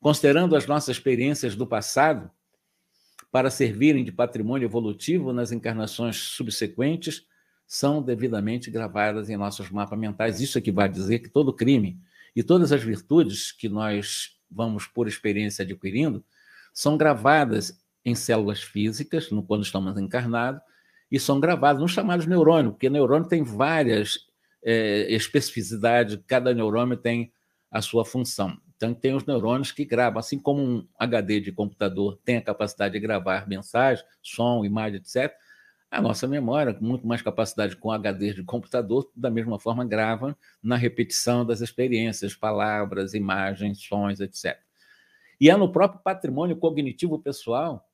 considerando as nossas experiências do passado, para servirem de patrimônio evolutivo nas encarnações subsequentes, são devidamente gravadas em nossos mapas mentais. Isso é que vai dizer que todo crime e todas as virtudes que nós vamos, por experiência, adquirindo, são gravadas em células físicas, no quando estamos encarnados, e são gravadas nos chamados neurônios, porque neurônio tem várias é, especificidades, cada neurônio tem a sua função. Então, tem os neurônios que gravam, assim como um HD de computador tem a capacidade de gravar mensagem, som, imagem, etc. A nossa memória, com muito mais capacidade com HD de computador, da mesma forma grava na repetição das experiências, palavras, imagens, sons, etc. E é no próprio patrimônio cognitivo pessoal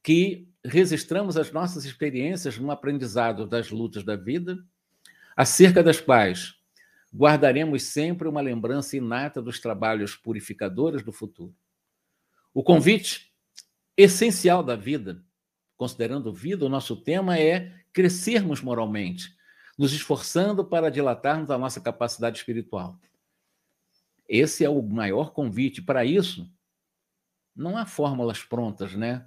que registramos as nossas experiências no aprendizado das lutas da vida, acerca das quais guardaremos sempre uma lembrança inata dos trabalhos purificadores do futuro. O convite essencial da vida, considerando vida, o nosso tema é crescermos moralmente, nos esforçando para dilatarmos a nossa capacidade espiritual. Esse é o maior convite. Para isso, não há fórmulas prontas, né?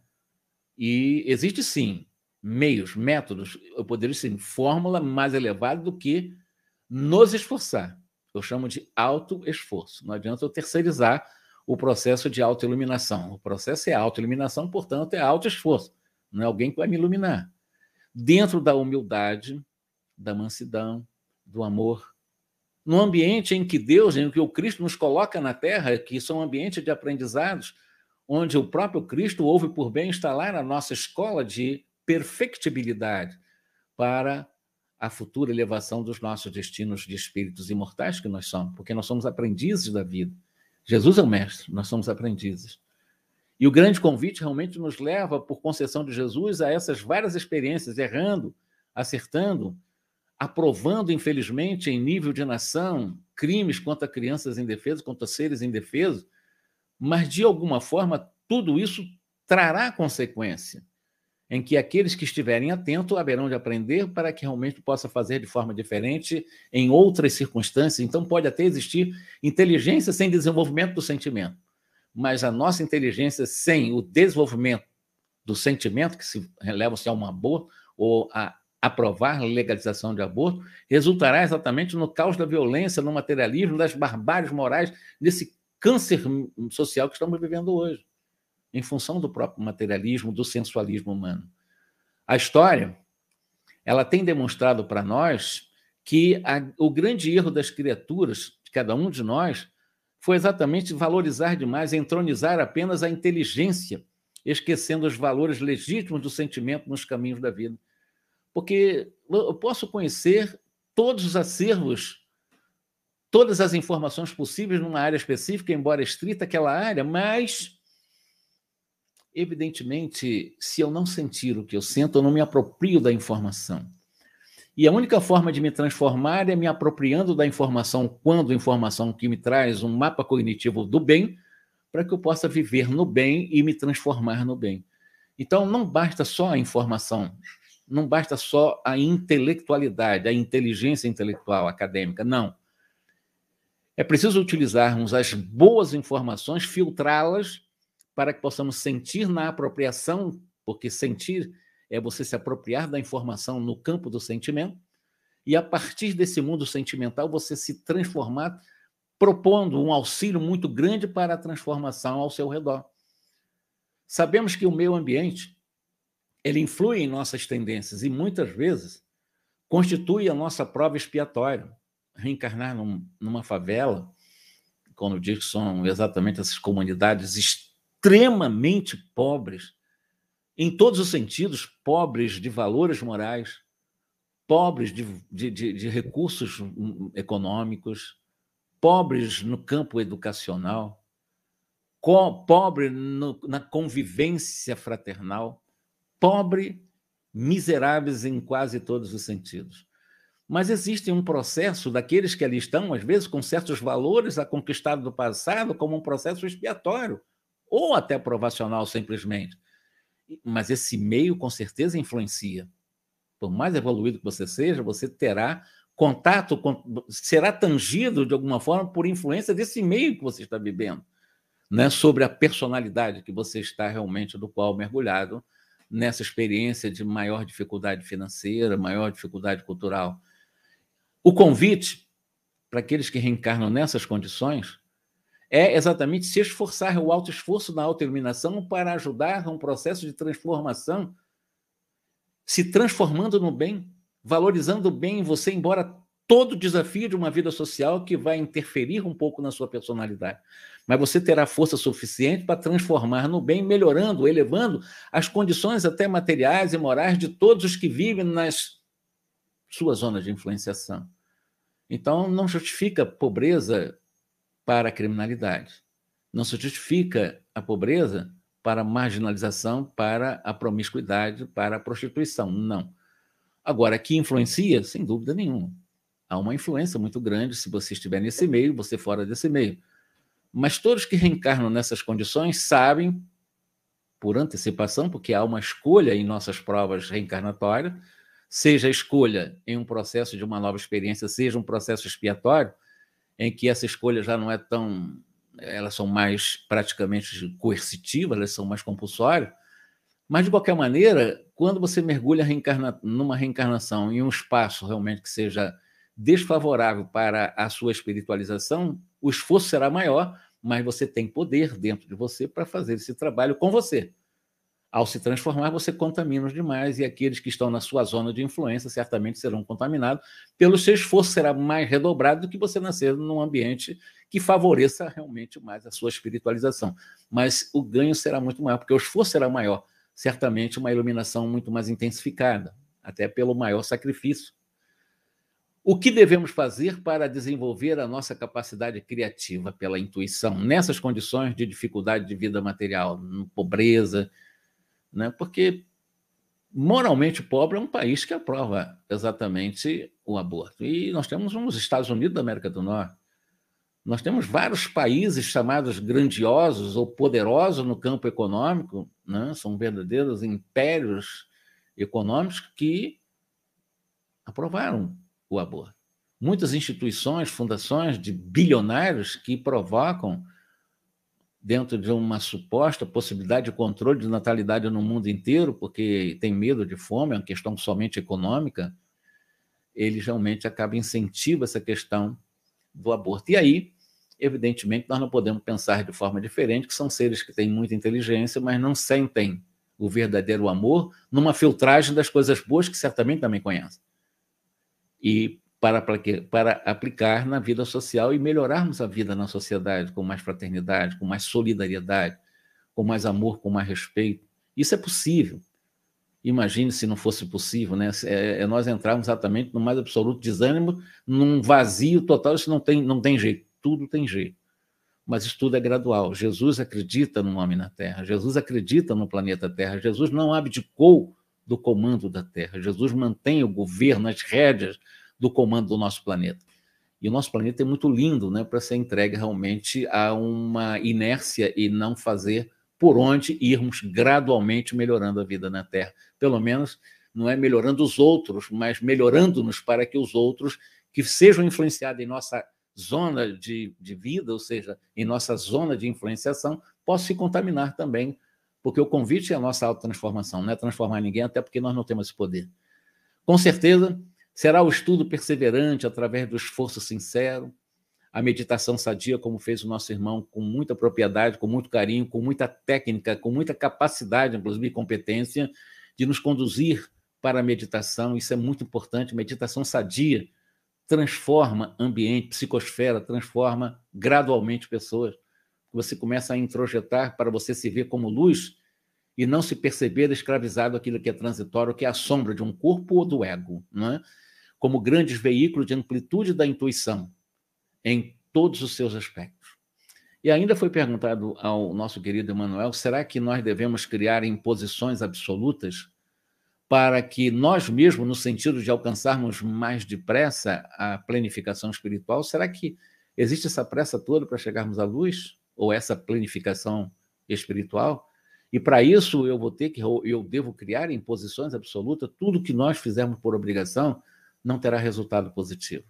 E existe sim meios, métodos, eu poderia dizer, fórmula mais elevada do que nos esforçar. Eu chamo de auto-esforço. Não adianta eu terceirizar o processo de autoiluminação. O processo é autoiluminação, portanto, é auto-esforço. Não é alguém que vai me iluminar. Dentro da humildade, da mansidão, do amor, no ambiente em que Deus, em que o Cristo nos coloca na Terra, que são um ambiente de aprendizados, onde o próprio Cristo ouve por bem instalar a nossa escola de perfectibilidade para a futura elevação dos nossos destinos de espíritos imortais que nós somos, porque nós somos aprendizes da vida. Jesus é o mestre, nós somos aprendizes. E o grande convite realmente nos leva, por concessão de Jesus, a essas várias experiências, errando, acertando, aprovando, infelizmente, em nível de nação, crimes contra crianças indefesas, contra seres indefesos, mas de alguma forma tudo isso trará consequência. Em que aqueles que estiverem atentos haverão de aprender para que realmente possa fazer de forma diferente em outras circunstâncias. Então, pode até existir inteligência sem desenvolvimento do sentimento, mas a nossa inteligência sem o desenvolvimento do sentimento, que se releva-se a um aborto ou a aprovar a legalização de aborto, resultará exatamente no caos da violência, no materialismo, das barbáries morais, desse câncer social que estamos vivendo hoje em função do próprio materialismo, do sensualismo humano. A história, ela tem demonstrado para nós que a, o grande erro das criaturas, de cada um de nós, foi exatamente valorizar demais, entronizar apenas a inteligência, esquecendo os valores legítimos do sentimento nos caminhos da vida. Porque eu posso conhecer todos os acervos, todas as informações possíveis numa área específica, embora estrita aquela área, mas Evidentemente, se eu não sentir o que eu sinto, eu não me aproprio da informação. E a única forma de me transformar é me apropriando da informação, quando a informação que me traz um mapa cognitivo do bem, para que eu possa viver no bem e me transformar no bem. Então, não basta só a informação, não basta só a intelectualidade, a inteligência intelectual acadêmica, não. É preciso utilizarmos as boas informações, filtrá-las para que possamos sentir na apropriação, porque sentir é você se apropriar da informação no campo do sentimento, e a partir desse mundo sentimental você se transformar, propondo um auxílio muito grande para a transformação ao seu redor. Sabemos que o meio ambiente ele influi em nossas tendências e muitas vezes constitui a nossa prova expiatória. Reencarnar num, numa favela, quando que são exatamente essas comunidades extremamente pobres, em todos os sentidos, pobres de valores morais, pobres de, de, de, de recursos econômicos, pobres no campo educacional, pobre no, na convivência fraternal, pobre, miseráveis em quase todos os sentidos. Mas existe um processo daqueles que ali estão, às vezes, com certos valores a conquistar do passado, como um processo expiatório ou até provacional simplesmente. Mas esse meio com certeza influencia. Por mais evoluído que você seja, você terá contato, com, será tangido de alguma forma por influência desse meio que você está vivendo, né? sobre a personalidade que você está realmente do qual mergulhado nessa experiência de maior dificuldade financeira, maior dificuldade cultural. O convite para aqueles que reencarnam nessas condições é exatamente se esforçar, o alto esforço na autoiluminação para ajudar um processo de transformação, se transformando no bem, valorizando o bem em você, embora todo desafio de uma vida social que vai interferir um pouco na sua personalidade. Mas você terá força suficiente para transformar no bem, melhorando, elevando as condições até materiais e morais de todos os que vivem nas suas zonas de influenciação. Então, não justifica pobreza para a criminalidade. Não se justifica a pobreza para a marginalização, para a promiscuidade, para a prostituição. Não. Agora, que influencia? Sem dúvida nenhuma. Há uma influência muito grande se você estiver nesse meio, você fora desse meio. Mas todos que reencarnam nessas condições sabem, por antecipação, porque há uma escolha em nossas provas reencarnatórias, seja a escolha em um processo de uma nova experiência, seja um processo expiatório, em que essa escolha já não é tão. Elas são mais praticamente coercitivas, elas são mais compulsórias. Mas, de qualquer maneira, quando você mergulha reencarna, numa reencarnação em um espaço realmente que seja desfavorável para a sua espiritualização, o esforço será maior, mas você tem poder dentro de você para fazer esse trabalho com você. Ao se transformar, você contamina os demais e aqueles que estão na sua zona de influência certamente serão contaminados. Pelo seu esforço será mais redobrado do que você nascer num ambiente que favoreça realmente mais a sua espiritualização. Mas o ganho será muito maior, porque o esforço será maior. Certamente uma iluminação muito mais intensificada, até pelo maior sacrifício. O que devemos fazer para desenvolver a nossa capacidade criativa pela intuição nessas condições de dificuldade de vida material, pobreza, né? porque moralmente pobre é um país que aprova exatamente o aborto. E nós temos os Estados Unidos da América do Norte. Nós temos vários países chamados grandiosos ou poderosos no campo econômico, né? são verdadeiros impérios econômicos que aprovaram o aborto. Muitas instituições, fundações de bilionários que provocam, dentro de uma suposta possibilidade de controle de natalidade no mundo inteiro, porque tem medo de fome, é uma questão somente econômica, eles realmente acabam incentivam essa questão do aborto. E aí, evidentemente, nós não podemos pensar de forma diferente, que são seres que têm muita inteligência, mas não sentem o verdadeiro amor numa filtragem das coisas boas que certamente também conhecem. E para, para aplicar na vida social e melhorarmos a vida na sociedade com mais fraternidade, com mais solidariedade, com mais amor, com mais respeito. Isso é possível. Imagine se não fosse possível, né? É, é nós entrarmos exatamente no mais absoluto desânimo, num vazio total, isso não tem, não tem jeito, tudo tem jeito. Mas isso tudo é gradual. Jesus acredita no homem na Terra, Jesus acredita no planeta Terra, Jesus não abdicou do comando da Terra, Jesus mantém o governo, as rédeas do comando do nosso planeta. E o nosso planeta é muito lindo né, para ser entregue realmente a uma inércia e não fazer por onde irmos gradualmente melhorando a vida na Terra. Pelo menos não é melhorando os outros, mas melhorando-nos para que os outros que sejam influenciados em nossa zona de, de vida, ou seja, em nossa zona de influenciação, possam se contaminar também, porque o convite é a nossa autotransformação, não é transformar ninguém, até porque nós não temos esse poder. Com certeza, será o estudo perseverante através do esforço sincero, a meditação sadia, como fez o nosso irmão, com muita propriedade, com muito carinho, com muita técnica, com muita capacidade, inclusive competência, de nos conduzir para a meditação. Isso é muito importante. Meditação sadia transforma ambiente, psicosfera, transforma gradualmente pessoas. Você começa a introjetar para você se ver como luz e não se perceber escravizado aquilo que é transitório, que é a sombra de um corpo ou do ego, não é? como grandes veículos de amplitude da intuição em todos os seus aspectos. E ainda foi perguntado ao nosso querido Emanuel: será que nós devemos criar imposições absolutas para que nós mesmos, no sentido de alcançarmos mais depressa a planificação espiritual, será que existe essa pressa toda para chegarmos à luz? Ou essa planificação espiritual? E para isso eu vou ter que, eu devo criar imposições absolutas, tudo que nós fizermos por obrigação não terá resultado positivo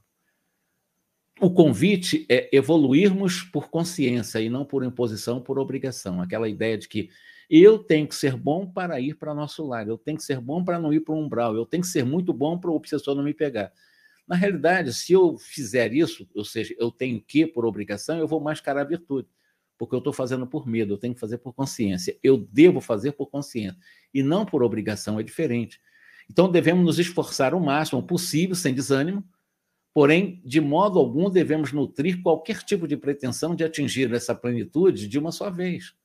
o convite é evoluirmos por consciência e não por imposição, por obrigação. Aquela ideia de que eu tenho que ser bom para ir para nosso lar, eu tenho que ser bom para não ir para o umbral, eu tenho que ser muito bom para o obsessor não me pegar. Na realidade, se eu fizer isso, ou seja, eu tenho que por obrigação, eu vou mascarar a virtude, porque eu estou fazendo por medo, eu tenho que fazer por consciência. Eu devo fazer por consciência e não por obrigação, é diferente. Então devemos nos esforçar o máximo possível, sem desânimo, Porém, de modo algum devemos nutrir qualquer tipo de pretensão de atingir essa plenitude de uma só vez.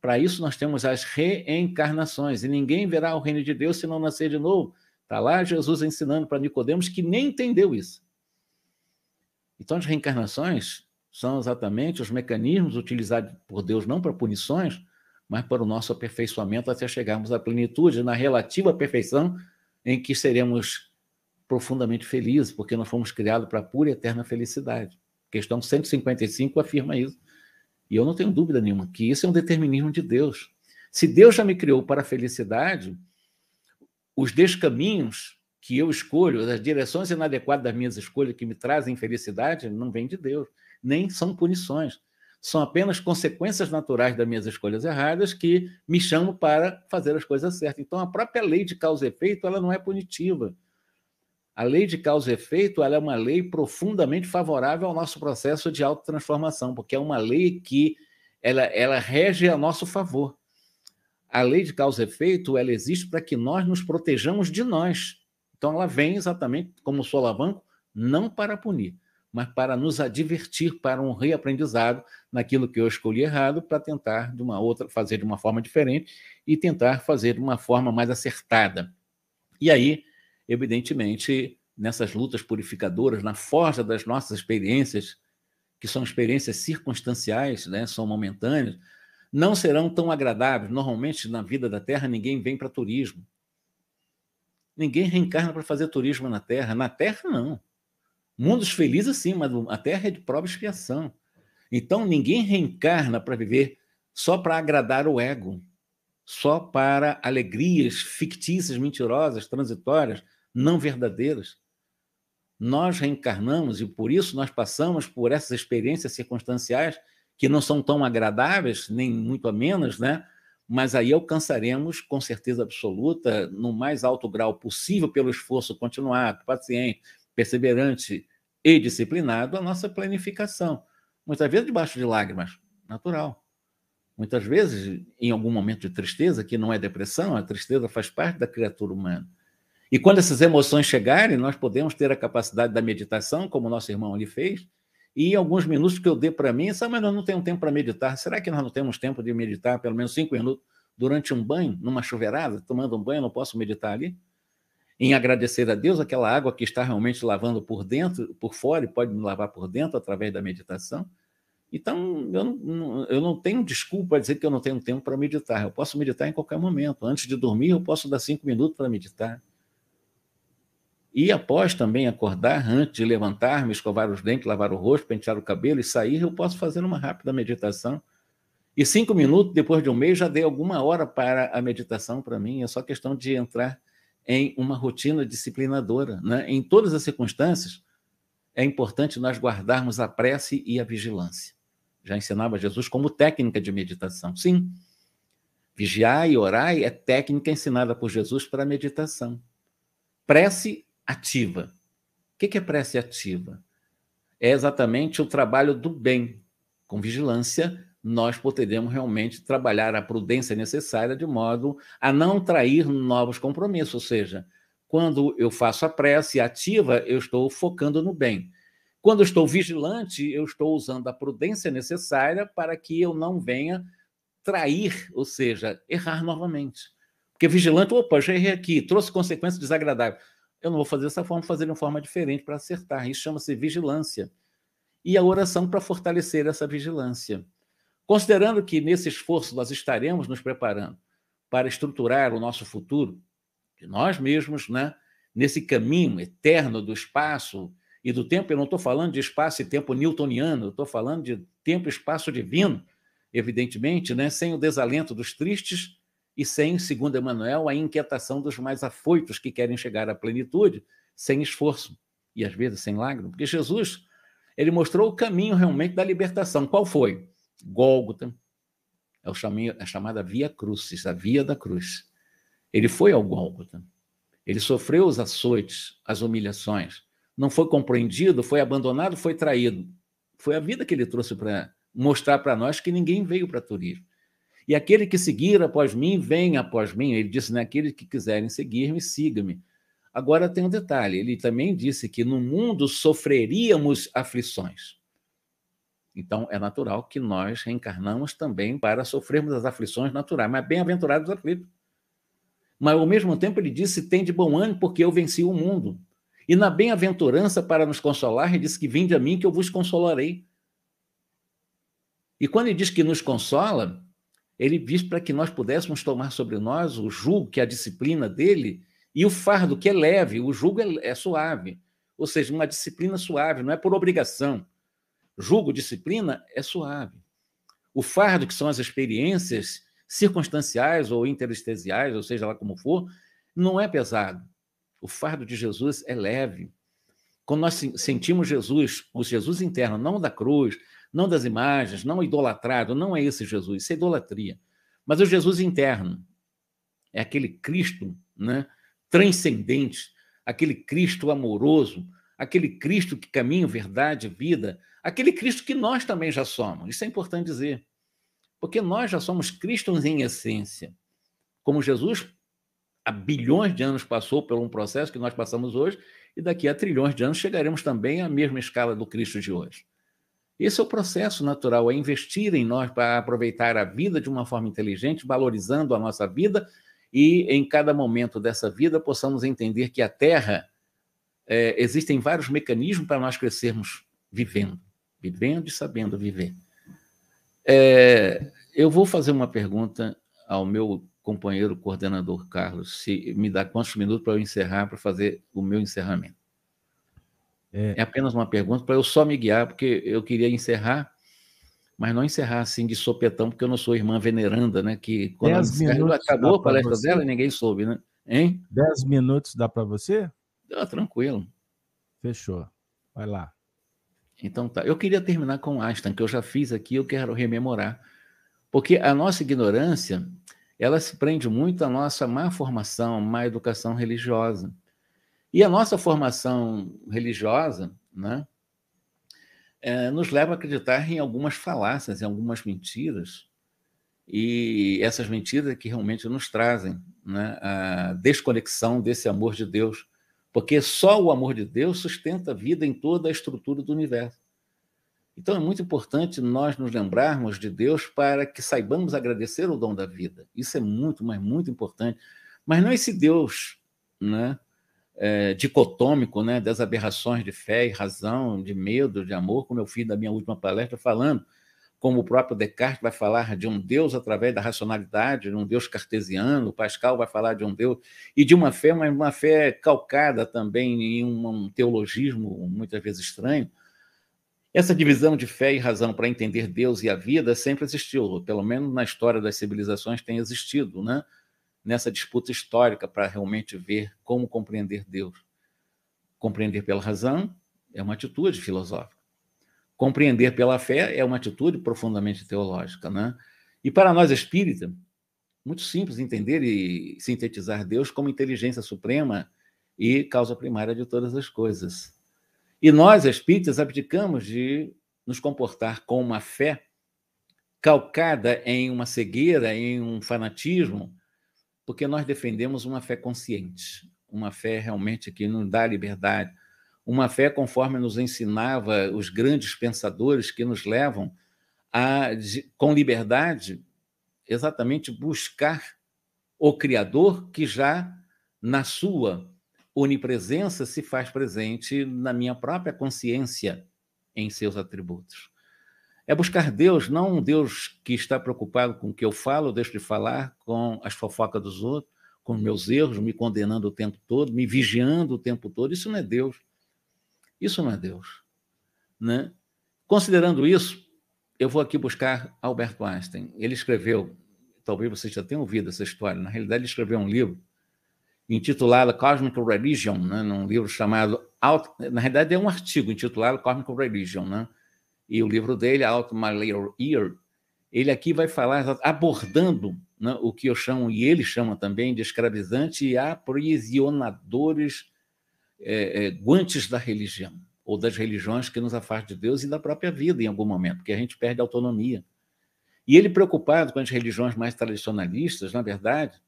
Para isso, nós temos as reencarnações, e ninguém verá o reino de Deus se não nascer de novo. Está lá Jesus ensinando para Nicodemos que nem entendeu isso. Então, as reencarnações são exatamente os mecanismos utilizados por Deus não para punições, mas para o nosso aperfeiçoamento até chegarmos à plenitude, na relativa perfeição em que seremos profundamente felizes, porque nós fomos criados para a pura e eterna felicidade. Questão 155 afirma isso. E eu não tenho dúvida nenhuma que isso é um determinismo de Deus. Se Deus já me criou para a felicidade, os descaminhos que eu escolho, as direções inadequadas das minhas escolhas que me trazem felicidade, não vêm de Deus, nem são punições. São apenas consequências naturais das minhas escolhas erradas que me chamam para fazer as coisas certas. Então, a própria lei de causa e efeito ela não é punitiva a lei de causa e efeito é uma lei profundamente favorável ao nosso processo de autotransformação, porque é uma lei que ela, ela rege a nosso favor. A lei de causa e efeito ela existe para que nós nos protejamos de nós. Então, ela vem exatamente como solavanco, não para punir, mas para nos advertir para um reaprendizado naquilo que eu escolhi errado, para tentar de uma outra fazer de uma forma diferente e tentar fazer de uma forma mais acertada. E aí evidentemente, nessas lutas purificadoras, na forja das nossas experiências, que são experiências circunstanciais, né, são momentâneas, não serão tão agradáveis. Normalmente, na vida da Terra, ninguém vem para turismo. Ninguém reencarna para fazer turismo na Terra. Na Terra, não. Mundos felizes, sim, mas a Terra é de prova e expiação. Então, ninguém reencarna para viver só para agradar o ego, só para alegrias fictícias, mentirosas, transitórias, não verdadeiras. Nós reencarnamos e por isso nós passamos por essas experiências circunstanciais que não são tão agradáveis, nem muito a menos, né? Mas aí alcançaremos, com certeza absoluta, no mais alto grau possível, pelo esforço continuado, paciente, perseverante e disciplinado, a nossa planificação. Muitas vezes debaixo de lágrimas, natural. Muitas vezes, em algum momento de tristeza, que não é depressão, a tristeza faz parte da criatura humana. E quando essas emoções chegarem, nós podemos ter a capacidade da meditação, como o nosso irmão ali fez, e alguns minutos que eu dei para mim, sabe, mas nós não temos tempo para meditar. Será que nós não temos tempo de meditar pelo menos cinco minutos durante um banho, numa chuveirada, tomando um banho, eu não posso meditar ali? Em agradecer a Deus aquela água que está realmente lavando por dentro, por fora, e pode me lavar por dentro através da meditação. Então, eu não, eu não tenho desculpa para dizer que eu não tenho tempo para meditar. Eu posso meditar em qualquer momento. Antes de dormir, eu posso dar cinco minutos para meditar. E após também acordar, antes de levantar, me escovar os dentes, lavar o rosto, pentear o cabelo e sair, eu posso fazer uma rápida meditação. E cinco minutos depois de um mês já dei alguma hora para a meditação para mim. É só questão de entrar em uma rotina disciplinadora. Né? Em todas as circunstâncias, é importante nós guardarmos a prece e a vigilância. Já ensinava Jesus como técnica de meditação. Sim, vigiar e orar é técnica ensinada por Jesus para a meditação. Prece ativa. O que é prece ativa? É exatamente o trabalho do bem. Com vigilância, nós poderemos realmente trabalhar a prudência necessária de modo a não trair novos compromissos. Ou seja, quando eu faço a prece ativa, eu estou focando no bem. Quando estou vigilante, eu estou usando a prudência necessária para que eu não venha trair, ou seja, errar novamente. Porque vigilante, opa, já errei aqui, trouxe consequências desagradáveis eu não vou fazer dessa forma, vou fazer de uma forma diferente para acertar. Isso chama-se vigilância. E a oração para fortalecer essa vigilância. Considerando que nesse esforço nós estaremos nos preparando para estruturar o nosso futuro, nós mesmos, né? nesse caminho eterno do espaço e do tempo, eu não estou falando de espaço e tempo newtoniano, eu estou falando de tempo e espaço divino, evidentemente, né? sem o desalento dos tristes e sem, segundo Emmanuel, a inquietação dos mais afoitos que querem chegar à plenitude sem esforço e às vezes sem lágrimas. Porque Jesus, ele mostrou o caminho realmente da libertação. Qual foi? Gólgota, é chaminho, a chamada Via Crucis, a Via da Cruz. Ele foi ao Gólgota. Ele sofreu os açoites, as humilhações. Não foi compreendido, foi abandonado, foi traído. Foi a vida que ele trouxe para mostrar para nós que ninguém veio para turismo. E aquele que seguir após mim, vem após mim. Ele disse, né? Aqueles que quiserem seguir-me, siga-me. Agora tem um detalhe: ele também disse que no mundo sofreríamos aflições. Então é natural que nós reencarnamos também para sofrermos as aflições naturais, mas bem-aventurados aflitos. Mas ao mesmo tempo ele disse: tem de bom ânimo, porque eu venci o mundo. E na bem-aventurança para nos consolar, ele disse que vinde a mim que eu vos consolarei. E quando ele diz que nos consola, ele diz para que nós pudéssemos tomar sobre nós o jugo, que é a disciplina dele, e o fardo, que é leve, o jugo é, é suave. Ou seja, uma disciplina suave, não é por obrigação. Jugo, disciplina, é suave. O fardo, que são as experiências circunstanciais ou interestesiais, ou seja lá como for, não é pesado. O fardo de Jesus é leve. Quando nós sentimos Jesus, o Jesus interno, não da cruz, não das imagens, não idolatrado, não é esse Jesus, isso é idolatria. Mas o Jesus interno é aquele Cristo né, transcendente, aquele Cristo amoroso, aquele Cristo que caminha, verdade, vida, aquele Cristo que nós também já somos. Isso é importante dizer. Porque nós já somos cristãos em essência. Como Jesus, há bilhões de anos, passou por um processo que nós passamos hoje, e daqui a trilhões de anos chegaremos também à mesma escala do Cristo de hoje. Esse é o processo natural, é investir em nós para aproveitar a vida de uma forma inteligente, valorizando a nossa vida e em cada momento dessa vida possamos entender que a Terra é, existem vários mecanismos para nós crescermos vivendo, vivendo e sabendo viver. É, eu vou fazer uma pergunta ao meu companheiro coordenador Carlos, se me dá quantos minutos para eu encerrar, para fazer o meu encerramento. É, é apenas uma pergunta para eu só me guiar, porque eu queria encerrar, mas não encerrar assim de sopetão, porque eu não sou irmã veneranda, né? Que quando minutos acabou a palestra dela, ninguém soube, né? Hein? Dez minutos dá para você? Ah, tranquilo. Fechou. Vai lá. Então tá. Eu queria terminar com Einstein, que eu já fiz aqui, eu quero rememorar. Porque a nossa ignorância, ela se prende muito à nossa má formação, má educação religiosa. E a nossa formação religiosa, né, é, nos leva a acreditar em algumas falácias, em algumas mentiras, e essas mentiras é que realmente nos trazem né, a desconexão desse amor de Deus porque só o amor de Deus sustenta a vida em toda a estrutura do universo. Então é muito importante nós nos lembrarmos de Deus para que saibamos agradecer o dom da vida. Isso é muito, mas muito importante. Mas não esse Deus né, é, dicotômico né, das aberrações de fé e razão, de medo, de amor, como eu fiz na minha última palestra falando, como o próprio Descartes vai falar de um Deus através da racionalidade, de um Deus cartesiano, Pascal vai falar de um Deus, e de uma fé, mas uma fé calcada também em um teologismo muitas vezes estranho. Essa divisão de fé e razão para entender Deus e a vida sempre existiu, pelo menos na história das civilizações tem existido, né? nessa disputa histórica para realmente ver como compreender Deus. Compreender pela razão é uma atitude filosófica Compreender pela fé é uma atitude profundamente teológica, né? E para nós espírita, muito simples entender e sintetizar Deus como inteligência suprema e causa primária de todas as coisas. E nós espíritas abdicamos de nos comportar com uma fé calcada em uma cegueira, em um fanatismo, porque nós defendemos uma fé consciente, uma fé realmente que nos dá liberdade, uma fé conforme nos ensinava os grandes pensadores que nos levam a, com liberdade, exatamente buscar o Criador que já, na sua onipresença, se faz presente na minha própria consciência em seus atributos. É buscar Deus, não um Deus que está preocupado com o que eu falo, deixo de falar, com as fofocas dos outros, com meus erros, me condenando o tempo todo, me vigiando o tempo todo. Isso não é Deus. Isso não é Deus. Né? Considerando isso, eu vou aqui buscar Albert Einstein. Ele escreveu, talvez vocês já tenham ouvido essa história, na realidade, ele escreveu um livro intitulado Cosmic Religion, né? num livro chamado. Na realidade, é um artigo intitulado Cosmic Religion, né? e o livro dele, Out My Little Ear, ele aqui vai falar abordando né, o que eu chamo, e ele chama também, de escravizante e aprisionadores é, é, guantes da religião, ou das religiões que nos afastam de Deus e da própria vida em algum momento, porque a gente perde autonomia. E ele, preocupado com as religiões mais tradicionalistas, na verdade,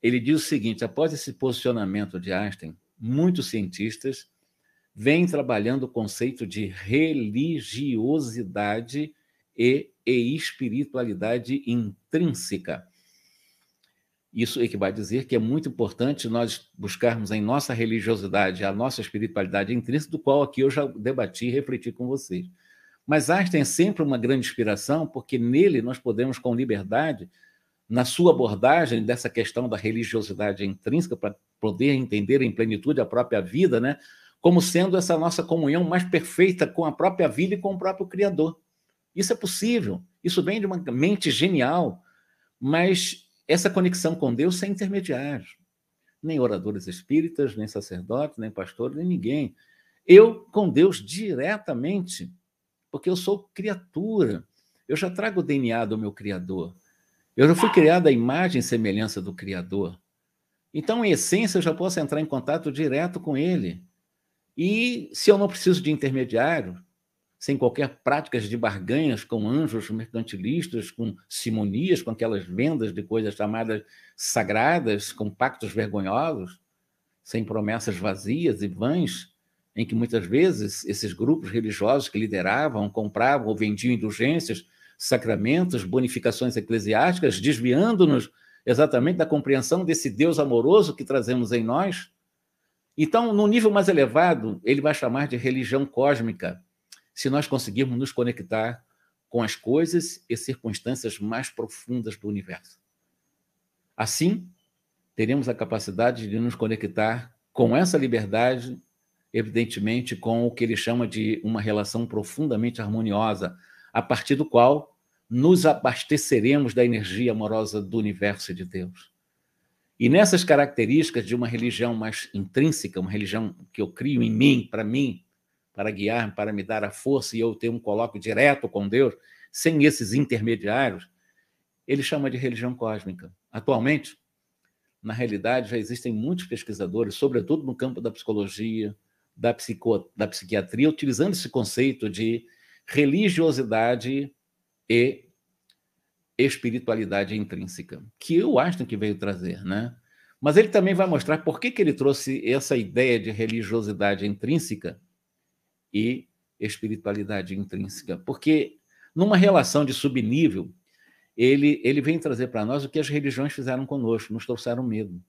ele diz o seguinte: após esse posicionamento de Einstein, muitos cientistas vêm trabalhando o conceito de religiosidade e, e espiritualidade intrínseca isso equivale a dizer que é muito importante nós buscarmos em nossa religiosidade a nossa espiritualidade intrínseca, do qual aqui eu já debati e refleti com vocês. Mas Einstein é sempre uma grande inspiração, porque nele nós podemos, com liberdade, na sua abordagem dessa questão da religiosidade intrínseca, para poder entender em plenitude a própria vida, né, como sendo essa nossa comunhão mais perfeita com a própria vida e com o próprio Criador. Isso é possível, isso vem de uma mente genial, mas essa conexão com Deus sem intermediários. Nem oradores espíritas, nem sacerdotes, nem pastores, nem ninguém. Eu com Deus diretamente, porque eu sou criatura. Eu já trago o DNA do meu Criador. Eu já fui criado à imagem e semelhança do Criador. Então, em essência, eu já posso entrar em contato direto com Ele. E se eu não preciso de intermediário, sem qualquer práticas de barganhas com anjos mercantilistas, com simonias, com aquelas vendas de coisas chamadas sagradas, com pactos vergonhosos, sem promessas vazias e vãs, em que muitas vezes esses grupos religiosos que lideravam compravam ou vendiam indulgências, sacramentos, bonificações eclesiásticas, desviando-nos exatamente da compreensão desse Deus amoroso que trazemos em nós. Então, no nível mais elevado, ele vai chamar de religião cósmica se nós conseguirmos nos conectar com as coisas e circunstâncias mais profundas do universo. Assim, teremos a capacidade de nos conectar com essa liberdade evidentemente, com o que ele chama de uma relação profundamente harmoniosa, a partir do qual nos abasteceremos da energia amorosa do universo de Deus. E nessas características de uma religião mais intrínseca, uma religião que eu crio em mim, para mim, para guiar-me, para me dar a força e eu ter um colóquio direto com Deus, sem esses intermediários, ele chama de religião cósmica. Atualmente, na realidade, já existem muitos pesquisadores, sobretudo no campo da psicologia, da, psico, da psiquiatria, utilizando esse conceito de religiosidade e espiritualidade intrínseca, que o Einstein que veio trazer, né? Mas ele também vai mostrar por que, que ele trouxe essa ideia de religiosidade intrínseca e espiritualidade intrínseca. Porque numa relação de subnível, ele, ele vem trazer para nós o que as religiões fizeram conosco, nos trouxeram medo.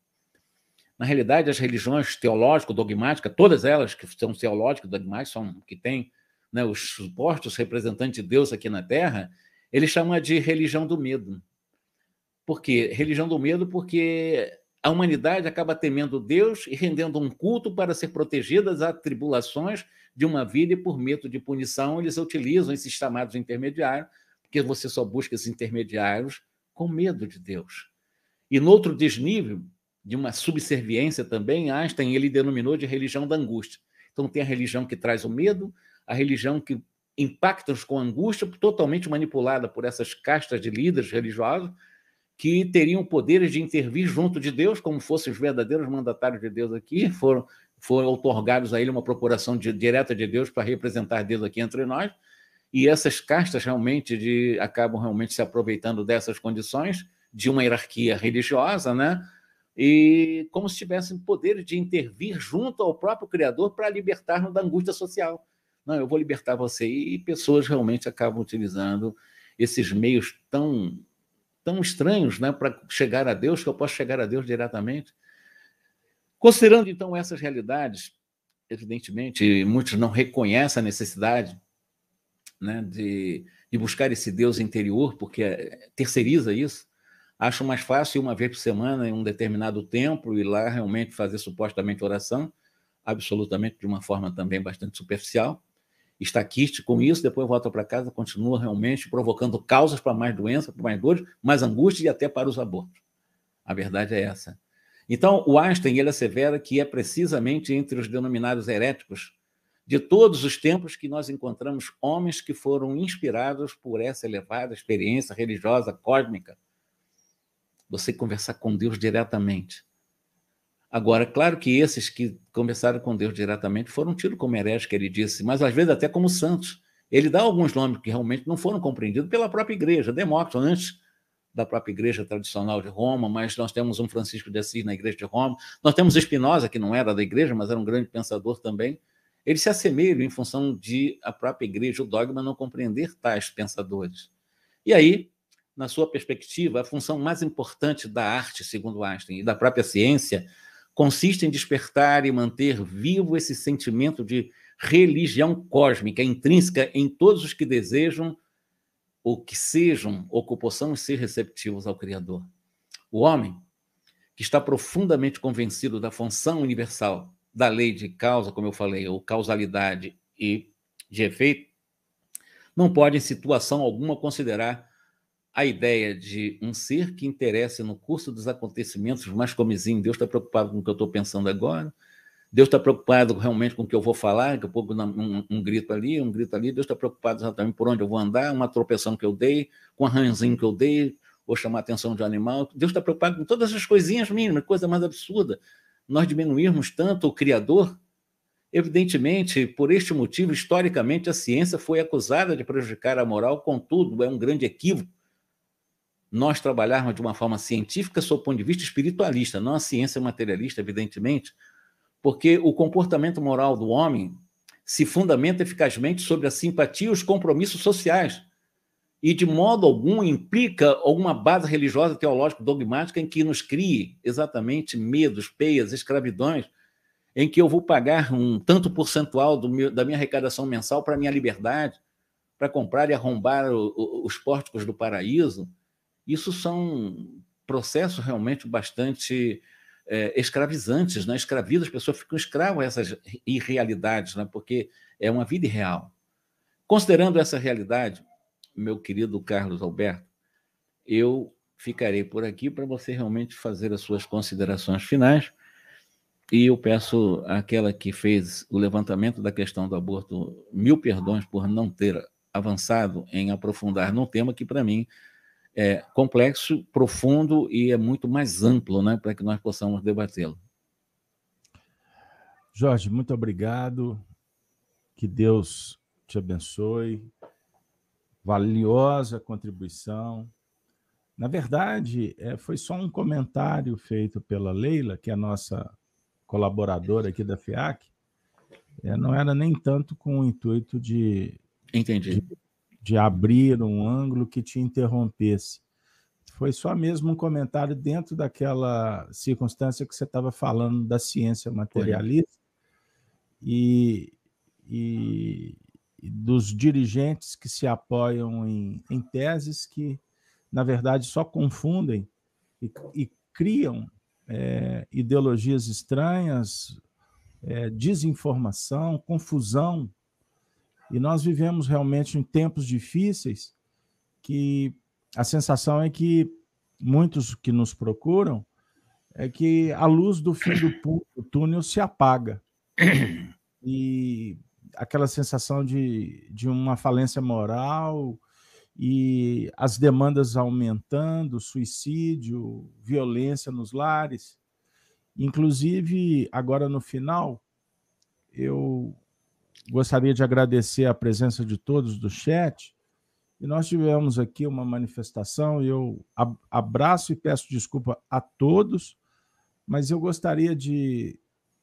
Na realidade, as religiões teológico-dogmáticas, todas elas que são teológicas, dogmáticas, são que têm né, os suportes representantes de Deus aqui na Terra, ele chama de religião do medo. Por quê? Religião do medo porque a humanidade acaba temendo Deus e rendendo um culto para ser protegida das atribulações de uma vida e por medo de punição eles utilizam esses chamados intermediários, porque você só busca esses intermediários com medo de Deus. E no outro desnível, de uma subserviência também, Einstein ele denominou de religião da angústia. Então tem a religião que traz o medo, a religião que impacta-nos com angústia, totalmente manipulada por essas castas de líderes religiosos que teriam poderes de intervir junto de Deus, como fossem os verdadeiros mandatários de Deus aqui, foram, foram otorgados a ele uma procuração de, direta de Deus para representar Deus aqui entre nós, e essas castas realmente de, acabam realmente se aproveitando dessas condições de uma hierarquia religiosa, né? E como se tivessem poder de intervir junto ao próprio Criador para libertar-nos da angústia social. Não, eu vou libertar você. E pessoas realmente acabam utilizando esses meios tão, tão estranhos né, para chegar a Deus, que eu posso chegar a Deus diretamente. Considerando, então, essas realidades, evidentemente, muitos não reconhecem a necessidade né, de, de buscar esse Deus interior, porque terceiriza isso. Acho mais fácil uma vez por semana, em um determinado templo, ir lá realmente fazer supostamente oração, absolutamente de uma forma também bastante superficial estaquístico com isso, depois volta para casa, continua realmente provocando causas para mais doença, para mais dores, mais angústia e até para os abortos. A verdade é essa. Então, o Einstein ele assevera que é precisamente entre os denominados heréticos de todos os tempos que nós encontramos homens que foram inspirados por essa elevada experiência religiosa cósmica. Você conversar com Deus diretamente. Agora, claro que esses que conversaram com Deus diretamente foram tidos como hereges, que ele disse, mas às vezes até como santos. Ele dá alguns nomes que realmente não foram compreendidos pela própria igreja. Demócrito, antes da própria igreja tradicional de Roma, mas nós temos um Francisco de Assis na igreja de Roma. Nós temos Spinoza, que não era da igreja, mas era um grande pensador também. Eles se assemelham em função de a própria igreja, o dogma, não compreender tais pensadores. E aí, na sua perspectiva, a função mais importante da arte, segundo Einstein, e da própria ciência, consiste em despertar e manter vivo esse sentimento de religião cósmica intrínseca em todos os que desejam ou que sejam ou que possam ser receptivos ao Criador. O homem, que está profundamente convencido da função universal da lei de causa, como eu falei, ou causalidade e de efeito, não pode, em situação alguma, considerar a ideia de um ser que interessa no curso dos acontecimentos, mais comezinho, Deus está preocupado com o que eu estou pensando agora, Deus está preocupado realmente com o que eu vou falar, daqui um, um, grito ali, um grito ali, Deus está preocupado exatamente por onde eu vou andar, uma tropeção que eu dei, com um arranzinho que eu dei, ou chamar a atenção de um animal. Deus está preocupado com todas essas coisinhas mínimas, coisa mais absurda. Nós diminuirmos tanto o Criador. Evidentemente, por este motivo, historicamente, a ciência foi acusada de prejudicar a moral, contudo, é um grande equívoco nós trabalharmos de uma forma científica sob o ponto de vista espiritualista, não a ciência materialista, evidentemente, porque o comportamento moral do homem se fundamenta eficazmente sobre a simpatia e os compromissos sociais, e de modo algum implica alguma base religiosa, teológica, dogmática em que nos crie exatamente medos, peias, escravidões, em que eu vou pagar um tanto percentual meu, da minha arrecadação mensal para minha liberdade, para comprar e arrombar o, o, os pórticos do paraíso, isso são processos realmente bastante é, escravizantes, né? escravizam, as pessoas ficam escravas a essas irrealidades, né? porque é uma vida irreal. Considerando essa realidade, meu querido Carlos Alberto, eu ficarei por aqui para você realmente fazer as suas considerações finais. E eu peço àquela que fez o levantamento da questão do aborto mil perdões por não ter avançado em aprofundar num tema que, para mim, é complexo, profundo e é muito mais amplo né, para que nós possamos debatê-lo. Jorge, muito obrigado. Que Deus te abençoe. Valiosa contribuição. Na verdade, é, foi só um comentário feito pela Leila, que é a nossa colaboradora aqui da FIAC. É, não era nem tanto com o intuito de, Entendi. de, de abrir um ângulo que te interrompesse. Foi só mesmo um comentário dentro daquela circunstância que você estava falando da ciência materialista e, e, e, dos dirigentes que se apoiam em, em teses que na verdade, só confundem e, e criam é, ideologias estranhas, é, desinformação, confusão. E nós vivemos realmente em tempos difíceis que a sensação é que muitos que nos procuram é que a luz do fim do túnel se apaga. E aquela sensação de, de uma falência moral, e as demandas aumentando, suicídio, violência nos lares. Inclusive, agora no final, eu gostaria de agradecer a presença de todos do chat. E nós tivemos aqui uma manifestação, e eu abraço e peço desculpa a todos, mas eu gostaria de,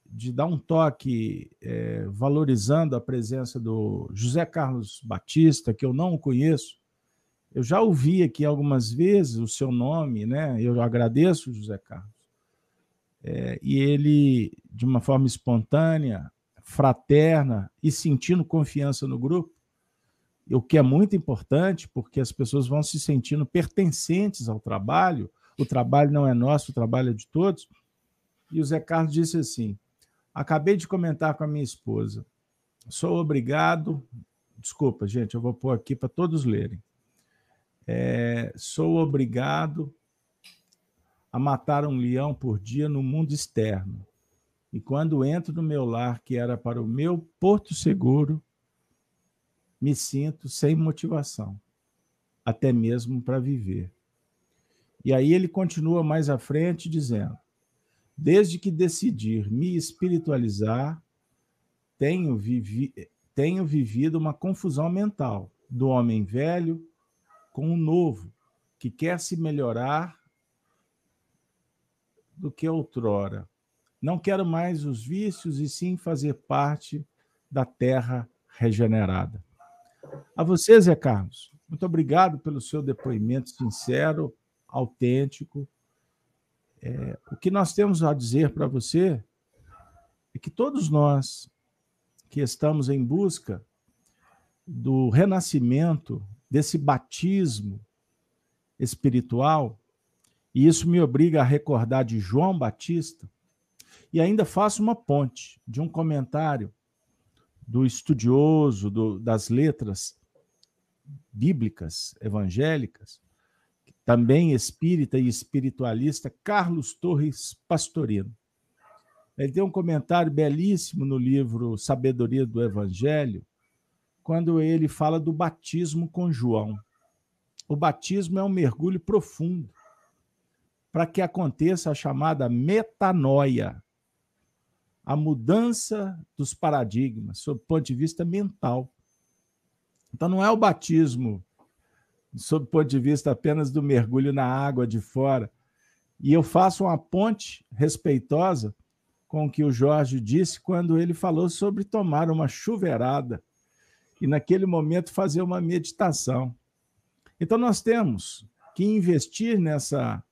de dar um toque é, valorizando a presença do José Carlos Batista, que eu não conheço, eu já ouvi aqui algumas vezes o seu nome, né? Eu agradeço, José Carlos. É, e ele, de uma forma espontânea, fraterna e sentindo confiança no grupo, o que é muito importante, porque as pessoas vão se sentindo pertencentes ao trabalho. O trabalho não é nosso, o trabalho é de todos. E o Zé Carlos disse assim: Acabei de comentar com a minha esposa. Sou obrigado. Desculpa, gente, eu vou pôr aqui para todos lerem é, sou obrigado a matar um leão por dia no mundo externo. E quando entro no meu lar, que era para o meu porto seguro, me sinto sem motivação, até mesmo para viver. E aí ele continua mais à frente dizendo: Desde que decidir me espiritualizar, tenho, vivi tenho vivido uma confusão mental do homem velho com o novo, que quer se melhorar do que outrora. Não quero mais os vícios e sim fazer parte da terra regenerada. A você, Zé Carlos, muito obrigado pelo seu depoimento sincero, autêntico. É, o que nós temos a dizer para você é que todos nós que estamos em busca do renascimento desse batismo espiritual, e isso me obriga a recordar de João Batista, e ainda faço uma ponte de um comentário do estudioso do, das letras bíblicas evangélicas, também espírita e espiritualista, Carlos Torres Pastorino. Ele tem um comentário belíssimo no livro Sabedoria do Evangelho, quando ele fala do batismo com João. O batismo é um mergulho profundo para que aconteça a chamada metanoia, a mudança dos paradigmas, sob o ponto de vista mental. Então, não é o batismo sob o ponto de vista apenas do mergulho na água de fora. E eu faço uma ponte respeitosa com o que o Jorge disse quando ele falou sobre tomar uma chuveirada e naquele momento fazer uma meditação. Então nós temos que investir nessa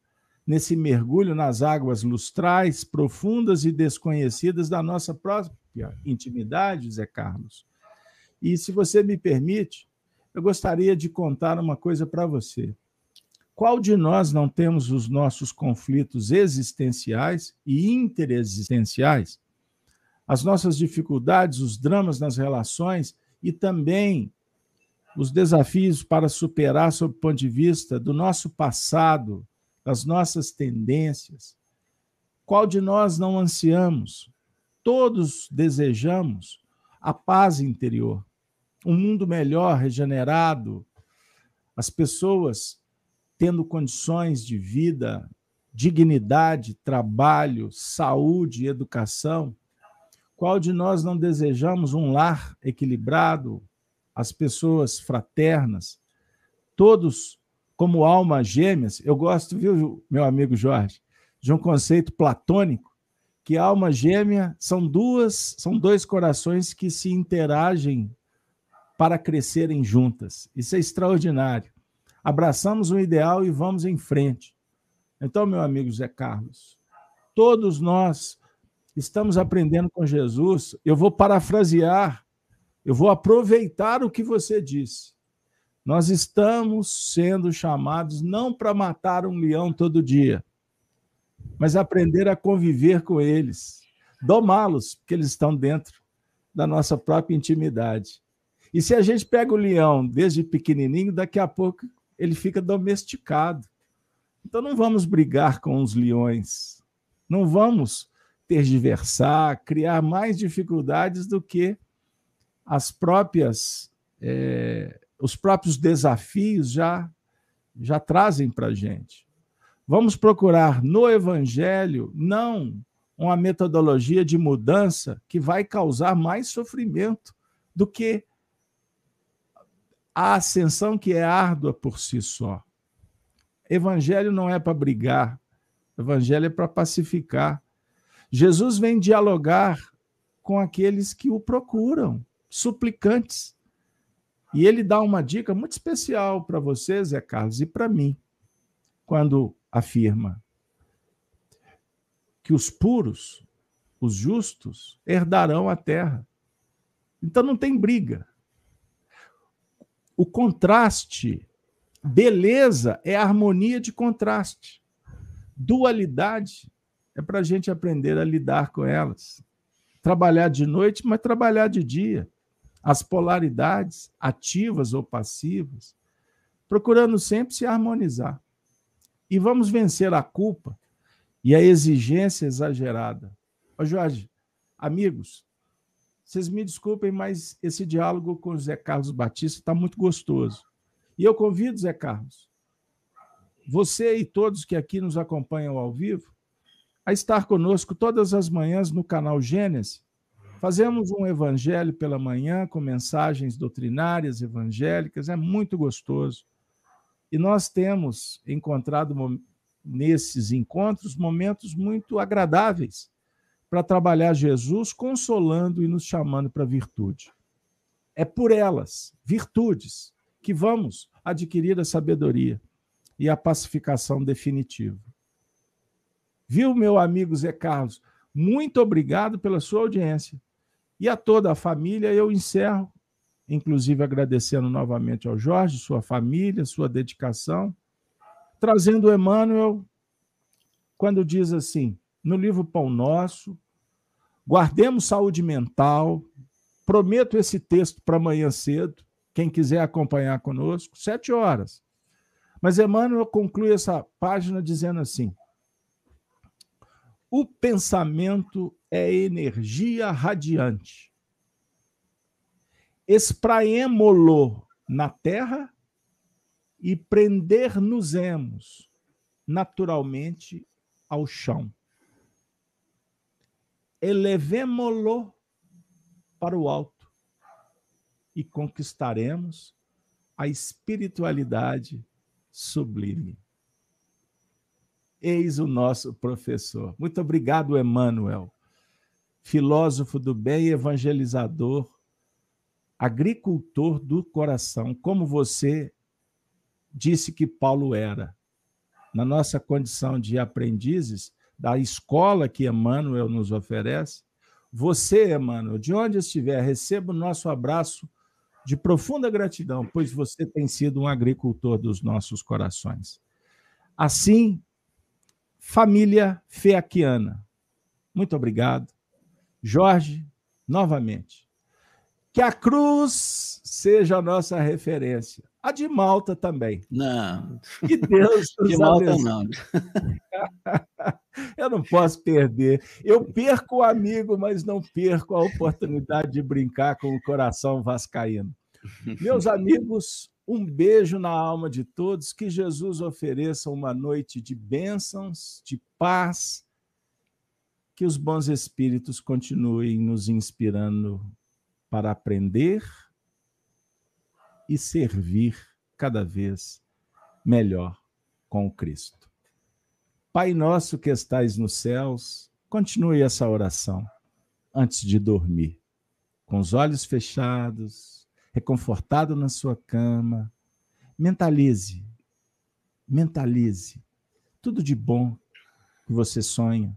nesse mergulho nas águas lustrais, profundas e desconhecidas da nossa própria intimidade, Zé Carlos. E se você me permite, eu gostaria de contar uma coisa para você. Qual de nós não temos os nossos conflitos existenciais e interexistenciais? As nossas dificuldades, os dramas nas relações e também os desafios para superar sob o ponto de vista do nosso passado, das nossas tendências. Qual de nós não ansiamos? Todos desejamos a paz interior, um mundo melhor, regenerado, as pessoas tendo condições de vida, dignidade, trabalho, saúde, educação. Qual de nós não desejamos um lar equilibrado, as pessoas fraternas, todos como almas gêmeas? Eu gosto, viu, meu amigo Jorge, de um conceito platônico que alma gêmea são duas, são dois corações que se interagem para crescerem juntas. Isso é extraordinário. Abraçamos o ideal e vamos em frente. Então, meu amigo Zé Carlos, todos nós estamos aprendendo com Jesus. Eu vou parafrasear, eu vou aproveitar o que você disse. Nós estamos sendo chamados não para matar um leão todo dia, mas aprender a conviver com eles, domá-los, porque eles estão dentro da nossa própria intimidade. E se a gente pega o leão desde pequenininho, daqui a pouco ele fica domesticado. Então não vamos brigar com os leões, não vamos tergiversar, criar mais dificuldades do que as próprias é, os próprios desafios já já trazem para a gente. Vamos procurar no Evangelho não uma metodologia de mudança que vai causar mais sofrimento do que a ascensão que é árdua por si só. Evangelho não é para brigar, evangelho é para pacificar. Jesus vem dialogar com aqueles que o procuram, suplicantes. E ele dá uma dica muito especial para você, Zé Carlos, e para mim, quando afirma que os puros, os justos, herdarão a terra. Então não tem briga. O contraste, beleza é harmonia de contraste. Dualidade é para a gente aprender a lidar com elas. Trabalhar de noite, mas trabalhar de dia. As polaridades, ativas ou passivas, procurando sempre se harmonizar. E vamos vencer a culpa e a exigência exagerada. Ô Jorge, amigos, vocês me desculpem, mas esse diálogo com o Zé Carlos Batista está muito gostoso. E eu convido, Zé Carlos, você e todos que aqui nos acompanham ao vivo, a estar conosco todas as manhãs no canal Gênesis. Fazemos um evangelho pela manhã com mensagens doutrinárias evangélicas, é muito gostoso. E nós temos encontrado nesses encontros momentos muito agradáveis para trabalhar Jesus, consolando e nos chamando para a virtude. É por elas, virtudes, que vamos adquirir a sabedoria e a pacificação definitiva. Viu, meu amigo Zé Carlos? Muito obrigado pela sua audiência. E a toda a família, eu encerro, inclusive agradecendo novamente ao Jorge, sua família, sua dedicação, trazendo Emmanuel, quando diz assim, no livro Pão Nosso, Guardemos saúde mental. Prometo esse texto para amanhã cedo. Quem quiser acompanhar conosco, sete horas. Mas Emmanuel conclui essa página dizendo assim: o pensamento é energia radiante. Espraemo-lo na terra e prender-nos-emos naturalmente ao chão elevemo-lo para o alto e conquistaremos a espiritualidade sublime. Eis o nosso professor. Muito obrigado, Emmanuel, filósofo do bem, evangelizador, agricultor do coração, como você disse que Paulo era. Na nossa condição de aprendizes, da escola que Emmanuel nos oferece. Você, Emmanuel, de onde estiver, receba o nosso abraço de profunda gratidão, pois você tem sido um agricultor dos nossos corações. Assim, família feaquiana, muito obrigado. Jorge, novamente. Que a cruz seja a nossa referência. A de Malta também. Não. Que Deus nos De Malta abençoe. não. Eu não posso perder. Eu perco o amigo, mas não perco a oportunidade de brincar com o coração vascaíno. Meus amigos, um beijo na alma de todos. Que Jesus ofereça uma noite de bênçãos, de paz. Que os bons espíritos continuem nos inspirando para aprender e servir cada vez melhor com Cristo. Pai nosso que estais nos céus, continue essa oração antes de dormir, com os olhos fechados, reconfortado na sua cama. Mentalize, mentalize tudo de bom que você sonha.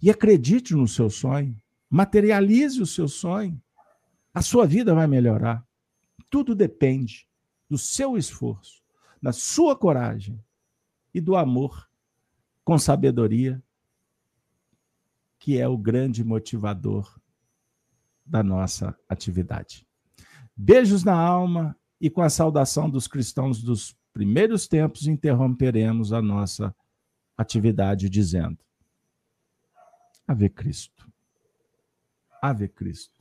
E acredite no seu sonho, materialize o seu sonho. A sua vida vai melhorar. Tudo depende do seu esforço, da sua coragem e do amor com sabedoria, que é o grande motivador da nossa atividade. Beijos na alma e com a saudação dos cristãos dos primeiros tempos, interromperemos a nossa atividade dizendo: Ave Cristo. Ave Cristo.